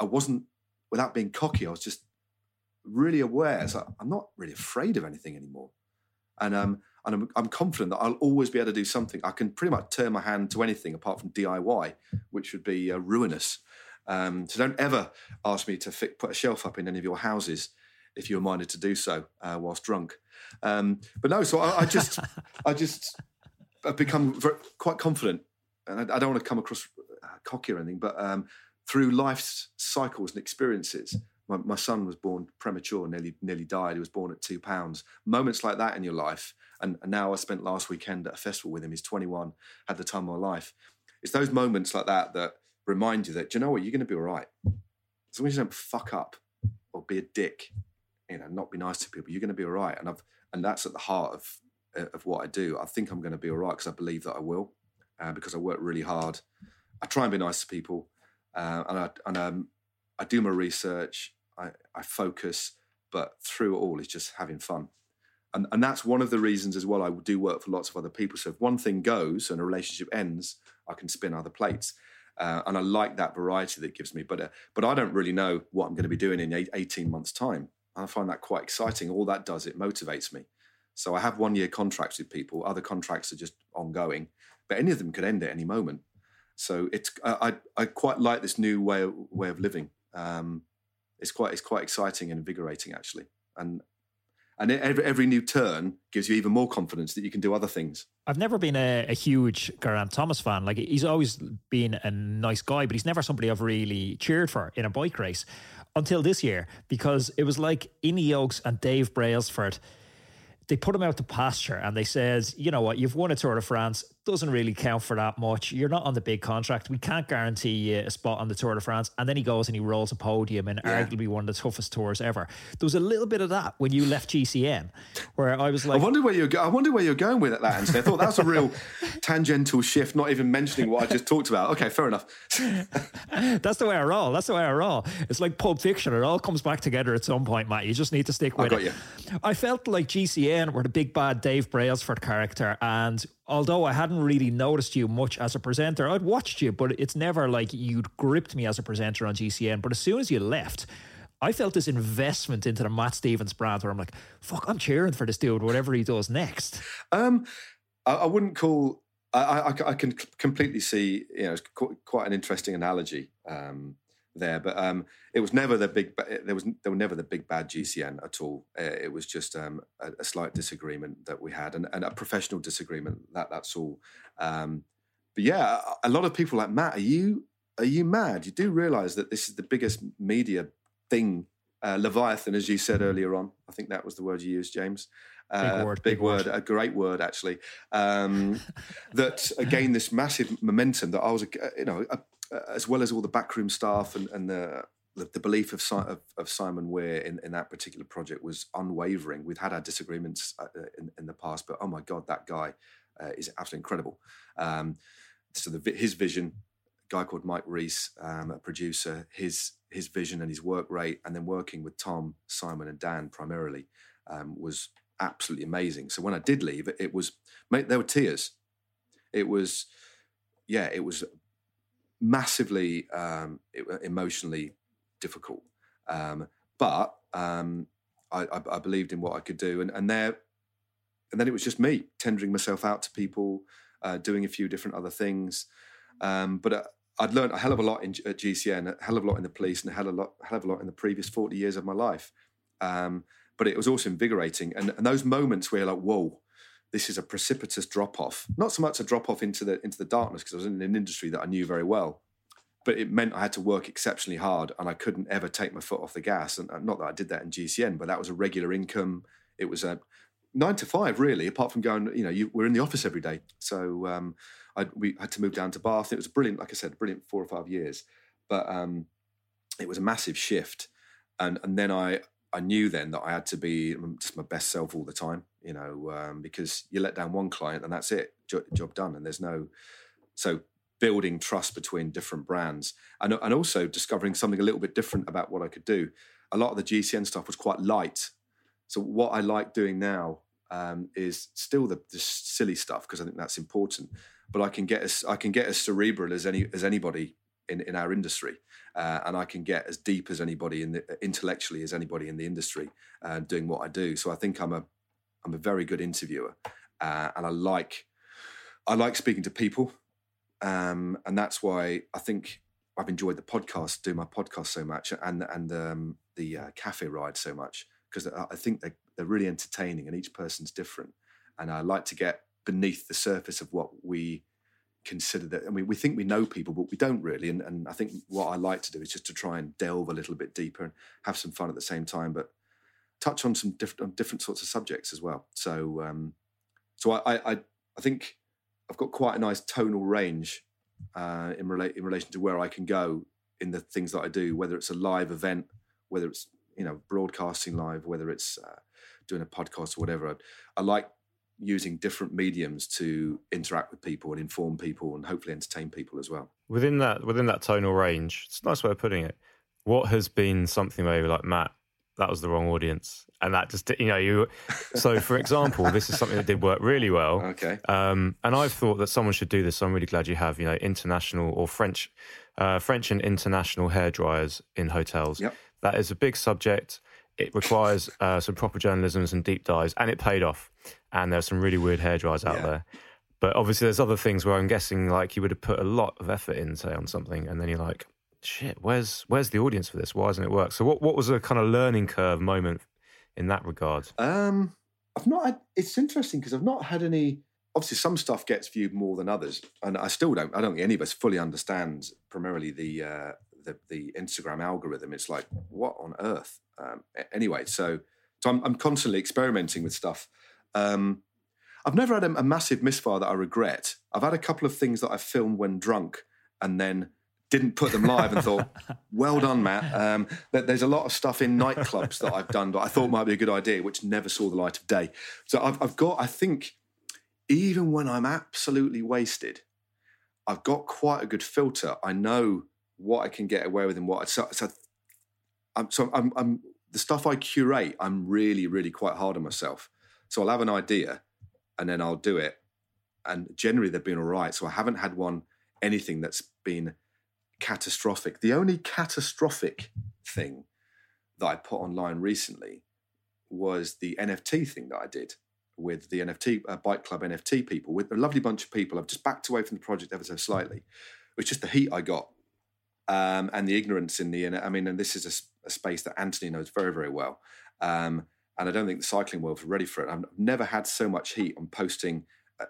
I wasn't, without being cocky, I was just really aware. So I'm not really afraid of anything anymore, and um, and I'm, I'm confident that I'll always be able to do something. I can pretty much turn my hand to anything apart from DIY, which would be uh, ruinous. Um, so don't ever ask me to fi- put a shelf up in any of your houses if you're minded to do so uh, whilst drunk. Um, but no, so I, I just, I just, I've become very, quite confident, and I, I don't want to come across uh, cocky or anything, but um, through life's cycles and experiences. My, my son was born premature, nearly nearly died. He was born at two pounds. Moments like that in your life, and, now I spent last weekend at a festival with him. He's 21, had the time of my life. It's those moments like that that remind you that do you know what you're going to be all right. As long as you don't fuck up or be a dick, you know, not be nice to people, you're going to be all right. And I've and that's at the heart of of what I do. I think I'm going to be all right because I believe that I will, uh, because I work really hard. I try and be nice to people, uh, and I and um, I do my research. I, I focus, but through it all, it's just having fun. And, and that's one of the reasons as well. I do work for lots of other people. So if one thing goes and a relationship ends, I can spin other plates. Uh, and I like that variety that gives me. But uh, but I don't really know what I'm going to be doing in eight, 18 months' time. I find that quite exciting. All that does, it motivates me. So I have one year contracts with people. Other contracts are just ongoing, but any of them could end at any moment. So it's I I, I quite like this new way way of living. Um, it's quite it's quite exciting and invigorating actually. And and every every new turn gives you even more confidence that you can do other things. I've never been a, a huge Geraint Thomas fan. Like he's always been a nice guy, but he's never somebody I've really cheered for in a bike race until this year because it was like Ineos and Dave Brailsford. They put him out to pasture and they said, you know what, you've won a Tour de France, doesn't really count for that much. You're not on the big contract. We can't guarantee you a spot on the Tour de France. And then he goes and he rolls a podium in Yeah. arguably one of the toughest tours ever. There was a little bit of that when you left GCN, where I was like, I wonder where you're. go- I wonder where you're going with it that, Anthony. I thought that was a real tangential shift, not even mentioning what I just talked about. Okay, fair enough. That's the way I roll. That's the way I roll. It's like Pulp Fiction. It all comes back together at some point, Matt. You just need to stick with got it. you. I felt like GCN were the big bad Dave Brailsford character. And although I hadn't really noticed you much as a presenter, I'd watched you, but it's never like you'd gripped me as a presenter on GCN. But as soon as you left, I felt this investment into the Matt Stephens brand where I'm like, fuck, I'm cheering for this dude, whatever he does next. Um, I, I wouldn't call. I, I, I can completely see. You know, it's quite an interesting analogy um, there, but um, it was never the big. There was there were never the big bad GCN at all. It was just um, a, a slight disagreement that we had, and, and a professional disagreement. That that's all. Um, but yeah, a a lot of people like Matt. Are you are you mad? You do realise that this is the biggest media thing uh, Leviathan, as you said earlier on. I think that was the word you used, James. Uh, Big word, big, big word, word. a great word actually. Um, that gained this massive momentum. That I was, uh, you know, uh, as well as all the backroom staff and, and the, the the belief of, of of Simon Wear in, in that particular project was unwavering. We'd had our disagreements uh, uh, in, in the past, but oh my god, that guy uh, is absolutely incredible. Um, so the, his vision, a guy called Mike Reese, um, a producer, his his vision and his work rate, and then working with Tom, Simon, and Dan primarily um, was absolutely amazing. So when I did leave, it was mate, there were tears. It was, yeah, it was massively um, emotionally difficult, um, but um, I, I, I believed in what I could do, and and there, and then it was just me tendering myself out to people, uh, doing a few different other things, um, but. Uh, I'd learned a hell of a lot in, at GCN, a hell of a lot in the police, and a hell of a lot, hell of a lot in the previous forty years of my life. Um, but it was also invigorating, and, and those moments where you're like, "Whoa, this is a precipitous drop off." Not so much a drop off into the into the darkness because I was in an industry that I knew very well, but it meant I had to work exceptionally hard, and I couldn't ever take my foot off the gas. And not that I did that in GCN, but that was a regular income. It was a nine to five, really. Apart from going, you know, you, we're in the office every day, so um, I, we had to move down to Bath. It was brilliant, like I said, brilliant four or five years, but um, it was a massive shift. And and then I I knew then that I had to be just my best self all the time, you know, um, because you let down one client and that's it, jo- job done. And there's no so building trust between different brands and and also discovering something a little bit different about what I could do. A lot of the GCN stuff was quite light. So what I like doing now um, is still the, the silly stuff because I think that's important. But I can get as I can get as cerebral as any as anybody in, in our industry, uh, and I can get as deep as anybody in the intellectually as anybody in the industry uh, doing what I do. So I think I'm a I'm a very good interviewer, uh, and I like I like speaking to people, um, and that's why I think I've enjoyed the podcast, doing my podcast so much, and and um, the uh, cafe ride so much because I think they they're really entertaining, and each person's different, and I like to get beneath the surface of what we consider that. I mean, we think we know people, but we don't really. And, and I think what I like to do is just to try and delve a little bit deeper and have some fun at the same time, but touch on some different on different sorts of subjects as well. So, um, so I, I I think I've got quite a nice tonal range uh, in relate in relation to where I can go in the things that I do, whether it's a live event, whether it's you know broadcasting live, whether it's uh, doing a podcast or whatever. I, I like using different mediums to interact with people and inform people and hopefully entertain people as well. Within that within that tonal range, it's a nice way of putting it. What has been something where you're like, Matt, that was the wrong audience. And that just you know, you so for example, this is something that did work really well. Okay. Um, and I've thought that someone should do this. So I'm really glad you have, you know, international or French, uh, French and international hair dryers in hotels. Yep. That is a big subject. It requires uh, some proper journalism, and deep dives, and it paid off. And there are some really weird hair dryers out Yeah. there. But obviously, there's other things where I'm guessing like you would have put a lot of effort in, say, on something, and then you're like, shit, where's where's the audience for this? Why doesn't it work? So, what what was a kind of learning curve moment in that regard? Um, I've not. Had, it's interesting because I've not had any. Obviously, some stuff gets viewed more than others, and I still don't. I don't think any of us fully understands primarily the uh, the, the Instagram algorithm. It's like what on earth? Um, anyway, so so I'm, I'm constantly experimenting with stuff. Um, I've never had a, a massive misfire that I regret. I've had a couple of things that I filmed when drunk, and then didn't put them live and thought, well done, Matt. Um, there- there's a lot of stuff in nightclubs that I've done that I thought might be a good idea, which never saw the light of day. So I've, I've got, I think, even when I'm absolutely wasted, I've got quite a good filter. I know what I can get away with and what I, so, so I'm, so I'm, I'm, the stuff I curate, I'm really, really quite hard on myself. So I'll have an idea and then I'll do it. And generally they've been all right. So I haven't had one, anything that's been catastrophic. The only catastrophic thing that I put online recently was the NFT thing that I did with the NFT uh, Bike Club NFT people, with a lovely bunch of people. I've just backed away from the project ever so slightly. It was just the heat I got um, and the ignorance in the. I mean, and this is a space that Anthony knows very, very well. Um, and I don't think the cycling world's ready for it. I've never had so much heat on posting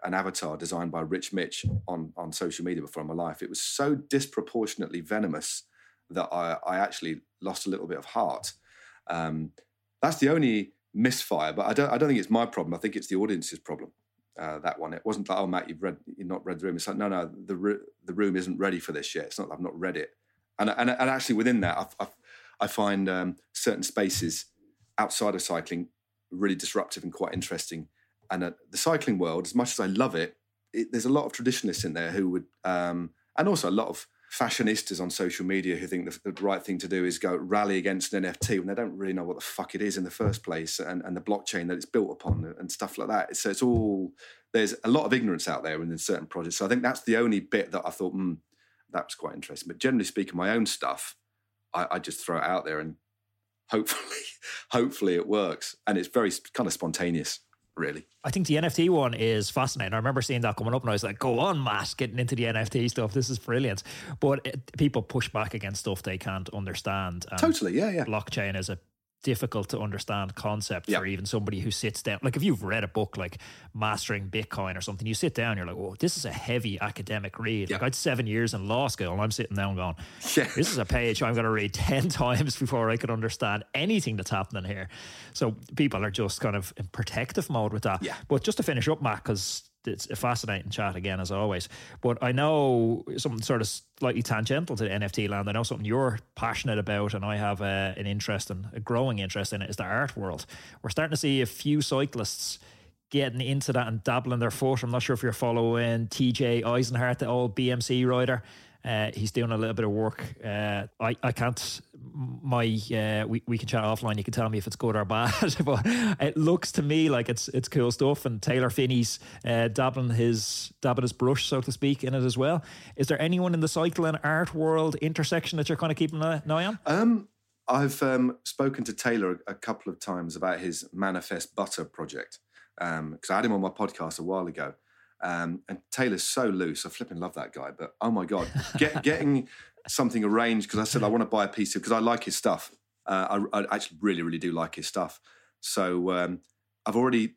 an avatar designed by Rich Mitch on, on social media before in my life. It was so disproportionately venomous that I, I actually lost a little bit of heart. Um, that's the only misfire, but I don't I don't think it's my problem. I think it's the audience's problem. Uh, that one, it wasn't like, oh Matt, you've read, you've not read the room. It's like, no, no, the the room isn't ready for this yet. It's not. I've not read it, and and, and actually within that, I've, I've, i find um, certain spaces outside of cycling really disruptive and quite interesting. And uh, the cycling world, as much as I love it, it, there's a lot of traditionalists in there who would, um, and also a lot of fashionistas on social media who think the, the, right thing to do is go rally against an NFT when they don't really know what the fuck it is in the first place and, and the blockchain that it's built upon and stuff like that. So it's all there's a lot of ignorance out there in certain projects. So I think that's the only bit that I thought, hmm, that was quite interesting. But generally speaking, my own stuff, I, I just throw it out there and hopefully, hopefully it works. And it's very kind of spontaneous really. I think the NFT one is fascinating. I remember seeing that coming up and I was like, go on, Matt, getting into the NFT stuff. This is brilliant. But it, people push back against stuff they can't understand. totally, yeah, yeah. Blockchain is a difficult to understand concept for even somebody who sits down. Like if you've read a book like Mastering Bitcoin or something, you sit down, you're like, "Oh, this is a heavy academic read." Like I had seven years in law school, and I'm sitting down going, yeah. "This is a page I'm going to read ten times before I could understand anything that's happening here." So people are just kind of in protective mode with that. Yeah. But just to finish up, Matt, because it's a fascinating chat again as always. But I know something sort of slightly tangential to the NFT land. I know something you're passionate about, and I have a, an interest in a growing interest in it is the art world. We're starting to see a few cyclists getting into that and dabbling their foot. I'm not sure if you're following TJ Eisenhart, the old BMC rider. Uh, he's doing a little bit of work. Uh, I, I can't, my, uh, we, we can chat offline. You can tell me if it's good or bad, but it looks to me like it's, it's cool stuff. And Taylor Phinney's uh, dabbling his, dabbing his brush, so to speak, in it as well. Is there anyone in the cycling art world intersection that you're kind of keeping an eye on? Um, I've um, spoken to Taylor a couple of times about his Manifest Butter project because um, I had him on my podcast a while ago. Um, and Taylor's so loose. I flipping love that guy. But oh my god, Get, getting something arranged because I said I want to buy a piece of because I like his stuff. Uh, I, I, actually really, really do like his stuff. So um, I've already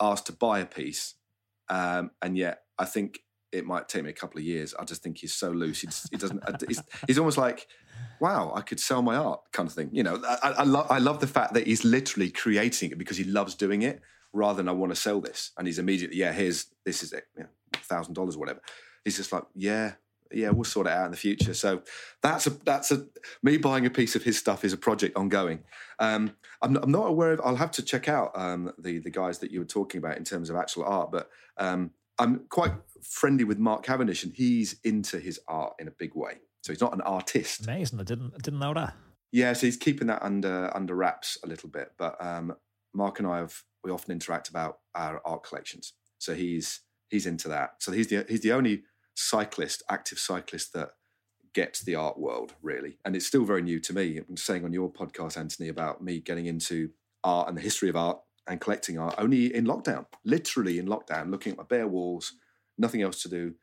asked to buy a piece, um, and yet I think it might take me a couple of years. I just think he's so loose. He, he doesn't. He's, he's, almost like, wow, I could sell my art, kind of thing. You know, I, I, lo- I love the fact that he's literally creating it because he loves doing it rather than I want to sell this. And he's immediately, yeah, here's this is it, thousand dollars whatever. He's just like, yeah, yeah, we'll sort it out in the future. So that's a that's a me buying a piece of his stuff is a project ongoing. Um, I'm, I'm not aware of. I'll have to check out um, the the guys that you were talking about in terms of actual art, but um, I'm quite friendly with Mark Cavendish, and he's into his art in a big way. So he's not an artist. Amazing! I didn't I didn't know that. Yeah, so he's keeping that under under wraps a little bit. But um, Mark and I have we often interact about our art collections. So he's he's into that. So he's the he's the only cyclist, active cyclist that gets the art world really, and it's still very new to me. I'm saying on your podcast, Anthony, about me getting into art and the history of art and collecting art only in lockdown, literally in lockdown, looking at my bare walls, nothing else to do,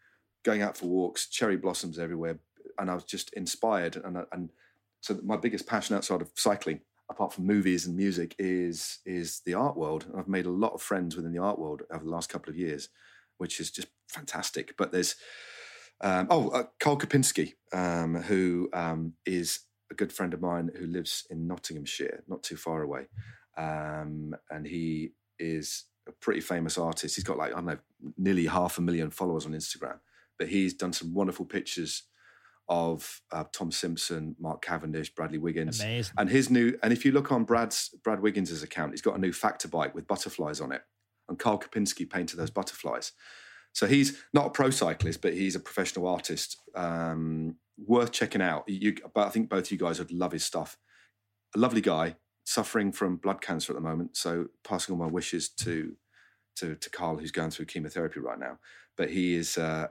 going out for walks, cherry blossoms everywhere, and I was just inspired. And and so my biggest passion outside of cycling apart from movies and music, is is the art world. I've made a lot of friends within the art world over the last couple of years, which is just fantastic. But there's um, oh uh, Karl Kopinski, um, who um, is a good friend of mine who lives in Nottinghamshire, not too far away, um, and he is a pretty famous artist. He's got like I don't know, nearly half a million followers on Instagram, but he's done some wonderful pictures of uh, Tom Simpson, Mark Cavendish, Bradley Wiggins, Amazing. and his new. And if you look on Brad's Brad Wiggins's account, he's got a new factor bike with butterflies on it, and Karl Kopinski painted those butterflies. So he's not a pro cyclist, but he's a professional artist. Um, worth checking out. You, but I think both you guys would love his stuff. A lovely guy, suffering from blood cancer at the moment. So passing all my wishes to to, to Karl, who's going through chemotherapy right now. But he is, uh,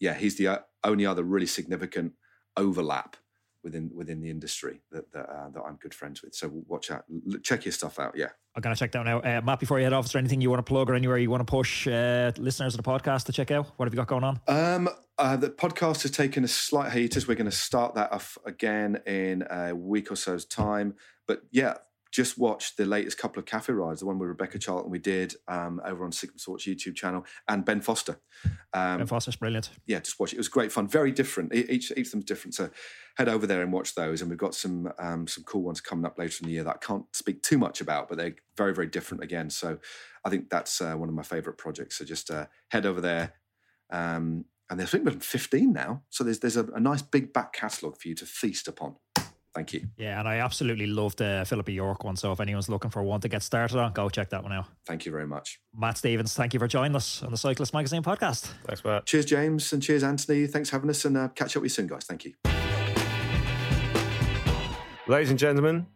yeah, he's the uh, only other really significant overlap within within the industry that that, uh, that I'm good friends with. So watch out, check your stuff out. Yeah, I'm gonna check that out now. Uh, Matt, before you head off, is there anything you want to plug or anywhere you want to push uh, listeners of the podcast to check out? What have you got going on? Um, uh, the podcast has taken a slight hiatus. We're going to start that off again in a week or so's time. But yeah, just watched the latest couple of cafe rides, the one with Rebecca Charlton we did um, over on Sigma Sports YouTube channel, and Ben Foster. Um, ben Foster's brilliant. Yeah, just watch it. It was great fun. Very different. Each each of them's different. So head over there and watch those. And we've got some um, some cool ones coming up later in the year that I can't speak too much about, but they're very very different again. So I think that's uh, one of my favourite projects. So just uh, head over there. Um, and there's I think there's 15 now. So there's there's a, a nice big back catalogue for you to feast upon. Thank you. Yeah, and I absolutely love the Philippa York one. So if anyone's looking for one to get started on, go check that one out. Thank you very much. Matt Stephens, thank you for joining us on the Cyclist Magazine podcast. Thanks, Matt. Cheers, James, and cheers, Anthony. Thanks for having us, and uh, catch up with you soon, guys. Thank you. Ladies and gentlemen,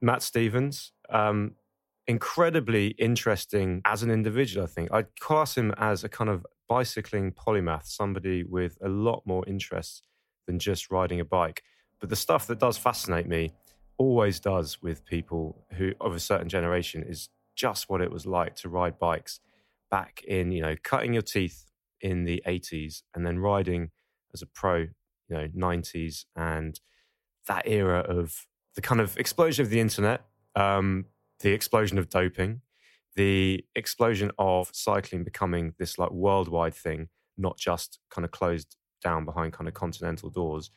Matt Stephens. Um, incredibly interesting as an individual, I think. I'd class him as a kind of bicycling polymath, somebody with a lot more interests than just riding a bike. But the stuff that does fascinate me always does with people who of a certain generation is just what it was like to ride bikes back in, you know, cutting your teeth in the 80s and then riding as a pro, you know, 90s and that era of the kind of explosion of the internet, um, the explosion of doping, the explosion of cycling becoming this like worldwide thing, not just kind of closed down behind kind of continental doors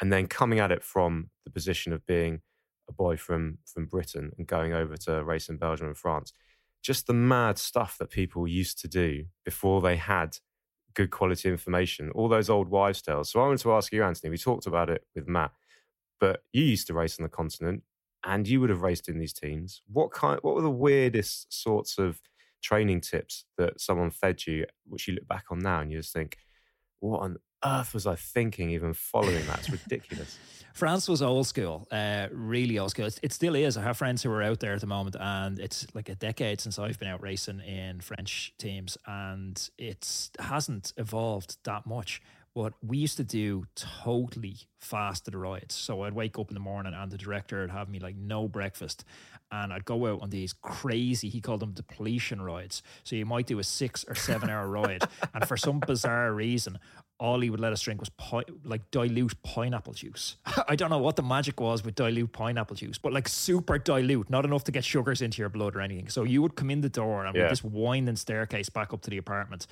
and then coming at it from the position of being a boy from from Britain and going over to race in Belgium and France. Just the mad stuff that people used to do before they had good quality information, all those old wives' tales. So I wanted to ask you, Anthony, we talked about it with Matt, but you used to race on the continent and you would have raced in these teams. What kind what were the weirdest sorts of training tips that someone fed you, which you look back on now and you just think, what on earth was I thinking even following that? It's ridiculous. France was old school, uh, really old school. It, it, still is. I have friends who are out there at the moment, and it's like a decade since I've been out racing in French teams, and it hasn't evolved that much. But we used to do totally fasted rides. So I'd wake up in the morning, and the director would have me like no breakfast, and I'd go out on these crazy, he called them depletion rides. So you might do a six or seven hour ride, and for some bizarre reason, all he would let us drink was pi- like dilute pineapple juice. I don't know what the magic was with dilute pineapple juice, but like super dilute, not enough to get sugars into your blood or anything. So you would come in the door and yeah. with this winding staircase back up to the apartment,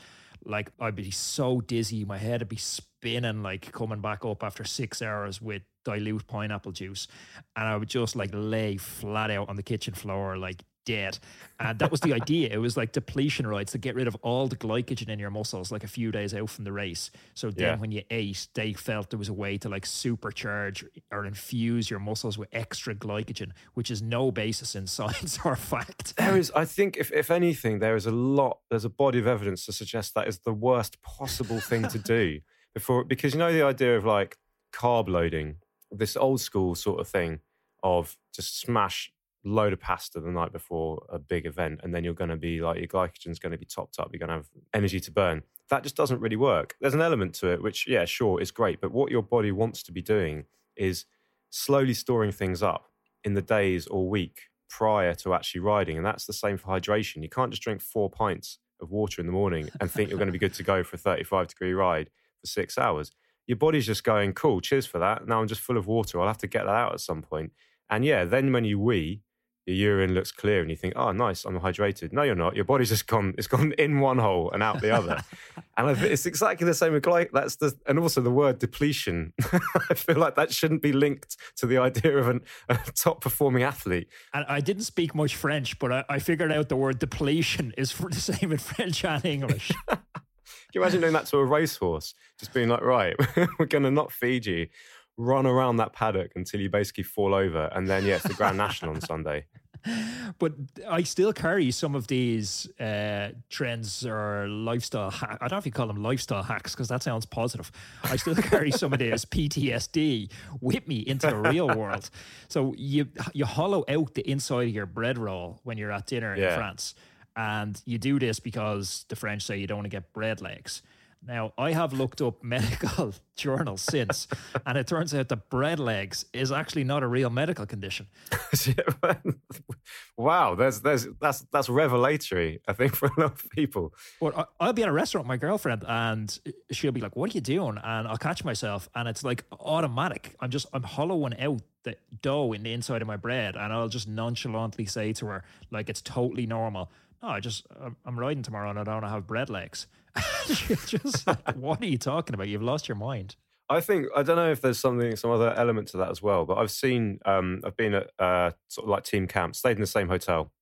like I'd be so dizzy, my head would be spinning, like coming back up after six hours with dilute pineapple juice, and I would just like lay flat out on the kitchen floor, like dead. And that was the idea. It was like depletion rides to get rid of all the glycogen in your muscles, like a few days out from the race. So then yeah. when you ate, they felt there was a way to like supercharge or infuse your muscles with extra glycogen, which is no basis in science or fact. There is, I think, if, if anything, there is a lot, there's a body of evidence to suggest that is the worst possible thing to do before, because you know, the idea of like carb loading, this old school sort of thing of just smash load of pasta the night before a big event and then you're going to be like your glycogen's going to be topped up you're going to have energy to burn. That just doesn't really work. There's an element to it which yeah sure is great but what your body wants to be doing is slowly storing things up in the days or week prior to actually riding and that's the same for hydration. You can't just drink four pints of water in the morning and think you're going to be good to go for a 35 degree ride for six hours. Your body's just going cool cheers for that. Now i'm just full of water. I'll have to get that out at some point. And yeah then when you wee your urine looks clear and you think, oh, nice, I'm hydrated. No, you're not. Your body's just gone, it's gone in one hole and out the other. and it's exactly the same with glyc. That's the, and also the word depletion. I feel like that shouldn't be linked to the idea of an, a top performing athlete. And I didn't speak much French, but I, I figured out the word depletion is for the same in French and English. Can you imagine doing that to a racehorse? Just being like, right, we're going to not feed you run around that paddock until you basically fall over, and then yeah, it's the Grand National on Sunday. But I still carry some of these uh, trends or lifestyle. Ha- I don't know if you call them lifestyle hacks because that sounds positive. I still carry some of this PTSD with me into the real world. So you you hollow out the inside of your bread roll when you're at dinner yeah. in France, and you do this because the French say you don't want to get bread legs. Now, I have looked up medical journals since, and it turns out that bread legs is actually not a real medical condition. wow, there's, there's, that's, that's revelatory, I think, for a lot of people. But I'll be at a restaurant with my girlfriend, and she'll be like, What are you doing? And I'll catch myself, and it's like automatic. I'm just, I'm hollowing out the dough in the inside of my bread, and I'll just nonchalantly say to her, like it's totally normal. No, I just I'm, I'm riding tomorrow and I don't have bread legs. just like, what are you talking about? You've lost your mind. I think I don't know if there's something, some other element to that as well. But I've seen, um, I've been at uh, sort of like team camp, stayed in the same hotel,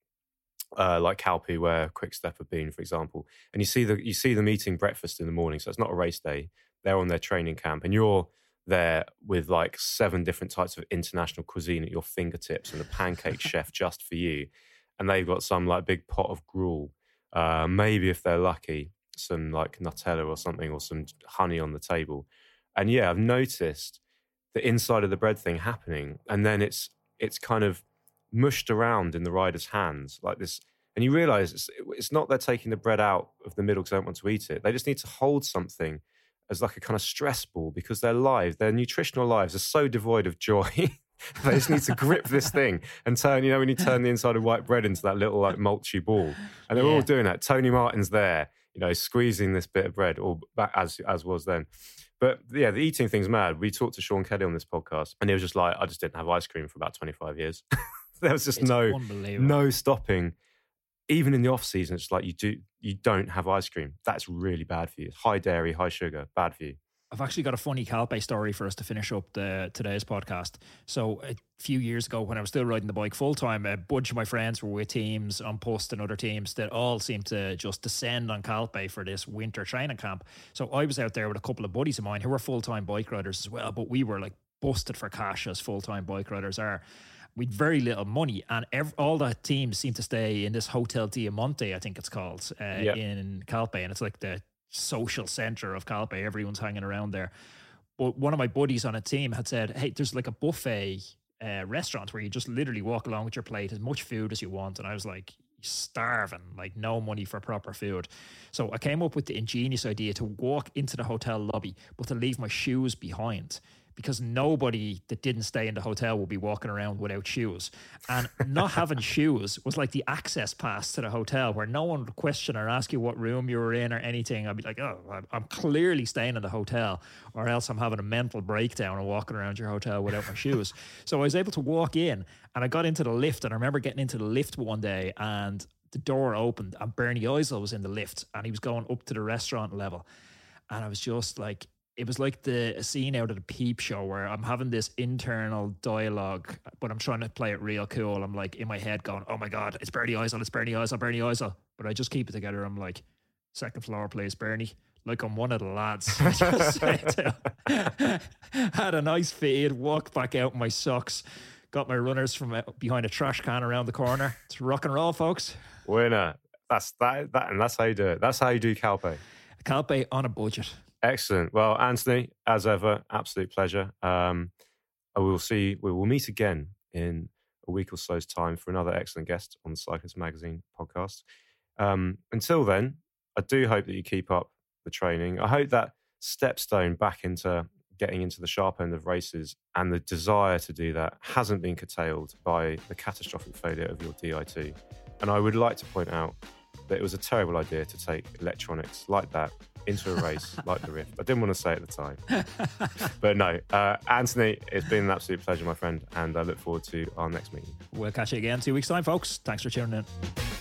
uh, like Calpe, where Quickstep have been, for example. And you see the you see them eating breakfast in the morning, so it's not a race day. They're on their training camp, and you're there with like seven different types of international cuisine at your fingertips, and a pancake chef just for you. And they've got some like big pot of gruel, uh, maybe if they're lucky, some like Nutella or something, or some honey on the table and yeah, I've noticed the inside of the bread thing happening, and then it's it's kind of mushed around in the rider's hands like this. And you realize it's, it's not they're taking the bread out of the middle because they don't want to eat it. They just need to hold something as like a kind of stress ball because their lives, their nutritional lives, are so devoid of joy. they just need to grip this thing and turn. You know, when you turn the inside of white bread into that little like mulchy ball, and they're yeah. all doing that. Tony Martin's there, you know, squeezing this bit of bread, or back as as was then. But yeah, the eating thing's mad. We talked to Sean Kelly on this podcast, and he was just like, I just didn't have ice cream for about 25 years. there was just it's no no stopping. Even in the off season, it's like you do you don't have ice cream. That's really bad for you. High dairy, high sugar, bad for you. I've actually got a funny Calpe story for us to finish up the today's podcast. So a few years ago, when I was still riding the bike full time, a bunch of my friends were with teams on post and other teams that all seemed to just descend on Calpe for this winter training camp. So I was out there with a couple of buddies of mine who were full time bike riders as well, but we were like busted for cash as full time bike riders are. We'd very little money, and every, all the teams seem to stay in this Hotel Diamante, I think it's called, uh, in Calpe, and it's like the social center of Calpe. Everyone's hanging around there. But one of my buddies on a team had said, "Hey, there's like a buffet uh, restaurant where you just literally walk along with your plate, as much food as you want." And I was like, starving, like no money for proper food. So I came up with the ingenious idea to walk into the hotel lobby, but to leave my shoes behind because nobody that didn't stay in the hotel will be walking around without shoes. And not having shoes was like the access pass to the hotel where no one would question or ask you what room you were in or anything. I'd be like, oh, I'm clearly staying in the hotel or else I'm having a mental breakdown and walking around your hotel without my shoes. So I was able to walk in and I got into the lift and I remember getting into the lift one day and the door opened and Bernie Eisel was in the lift and he was going up to the restaurant level. And I was just like, it was like the scene out of the peep show where I'm having this internal dialogue, but I'm trying to play it real cool. I'm like in my head going, Oh my god, it's Bernie Eisel, it's Bernie Eisel, Bernie Eisel. But I just keep it together. I'm like, second floor, please, Bernie. Like I'm one of the lads. Had a nice fade, walked back out in my socks, got my runners from uh, behind a trash can around the corner. It's rock and roll, folks. Winner. That's that, that and that's how you do it. That's how you do Calpe. Calpe on a budget. Excellent. Well, Anthony, as ever, absolute pleasure. Um, I will see. We will meet again in a week or so's time for another excellent guest on the Cyclist Magazine podcast. Um, until then, I do hope that you keep up the training. I hope that stepstone back into getting into the sharp end of races and the desire to do that hasn't been curtailed by the catastrophic failure of your Di2. And I would like to point out that it was a terrible idea to take electronics like that into a race like the Rift. I didn't want to say at the time. but no, uh, Anthony, it's been an absolute pleasure, my friend, and I look forward to our next meeting. We'll catch you again two weeks' time, folks. Thanks for tuning in.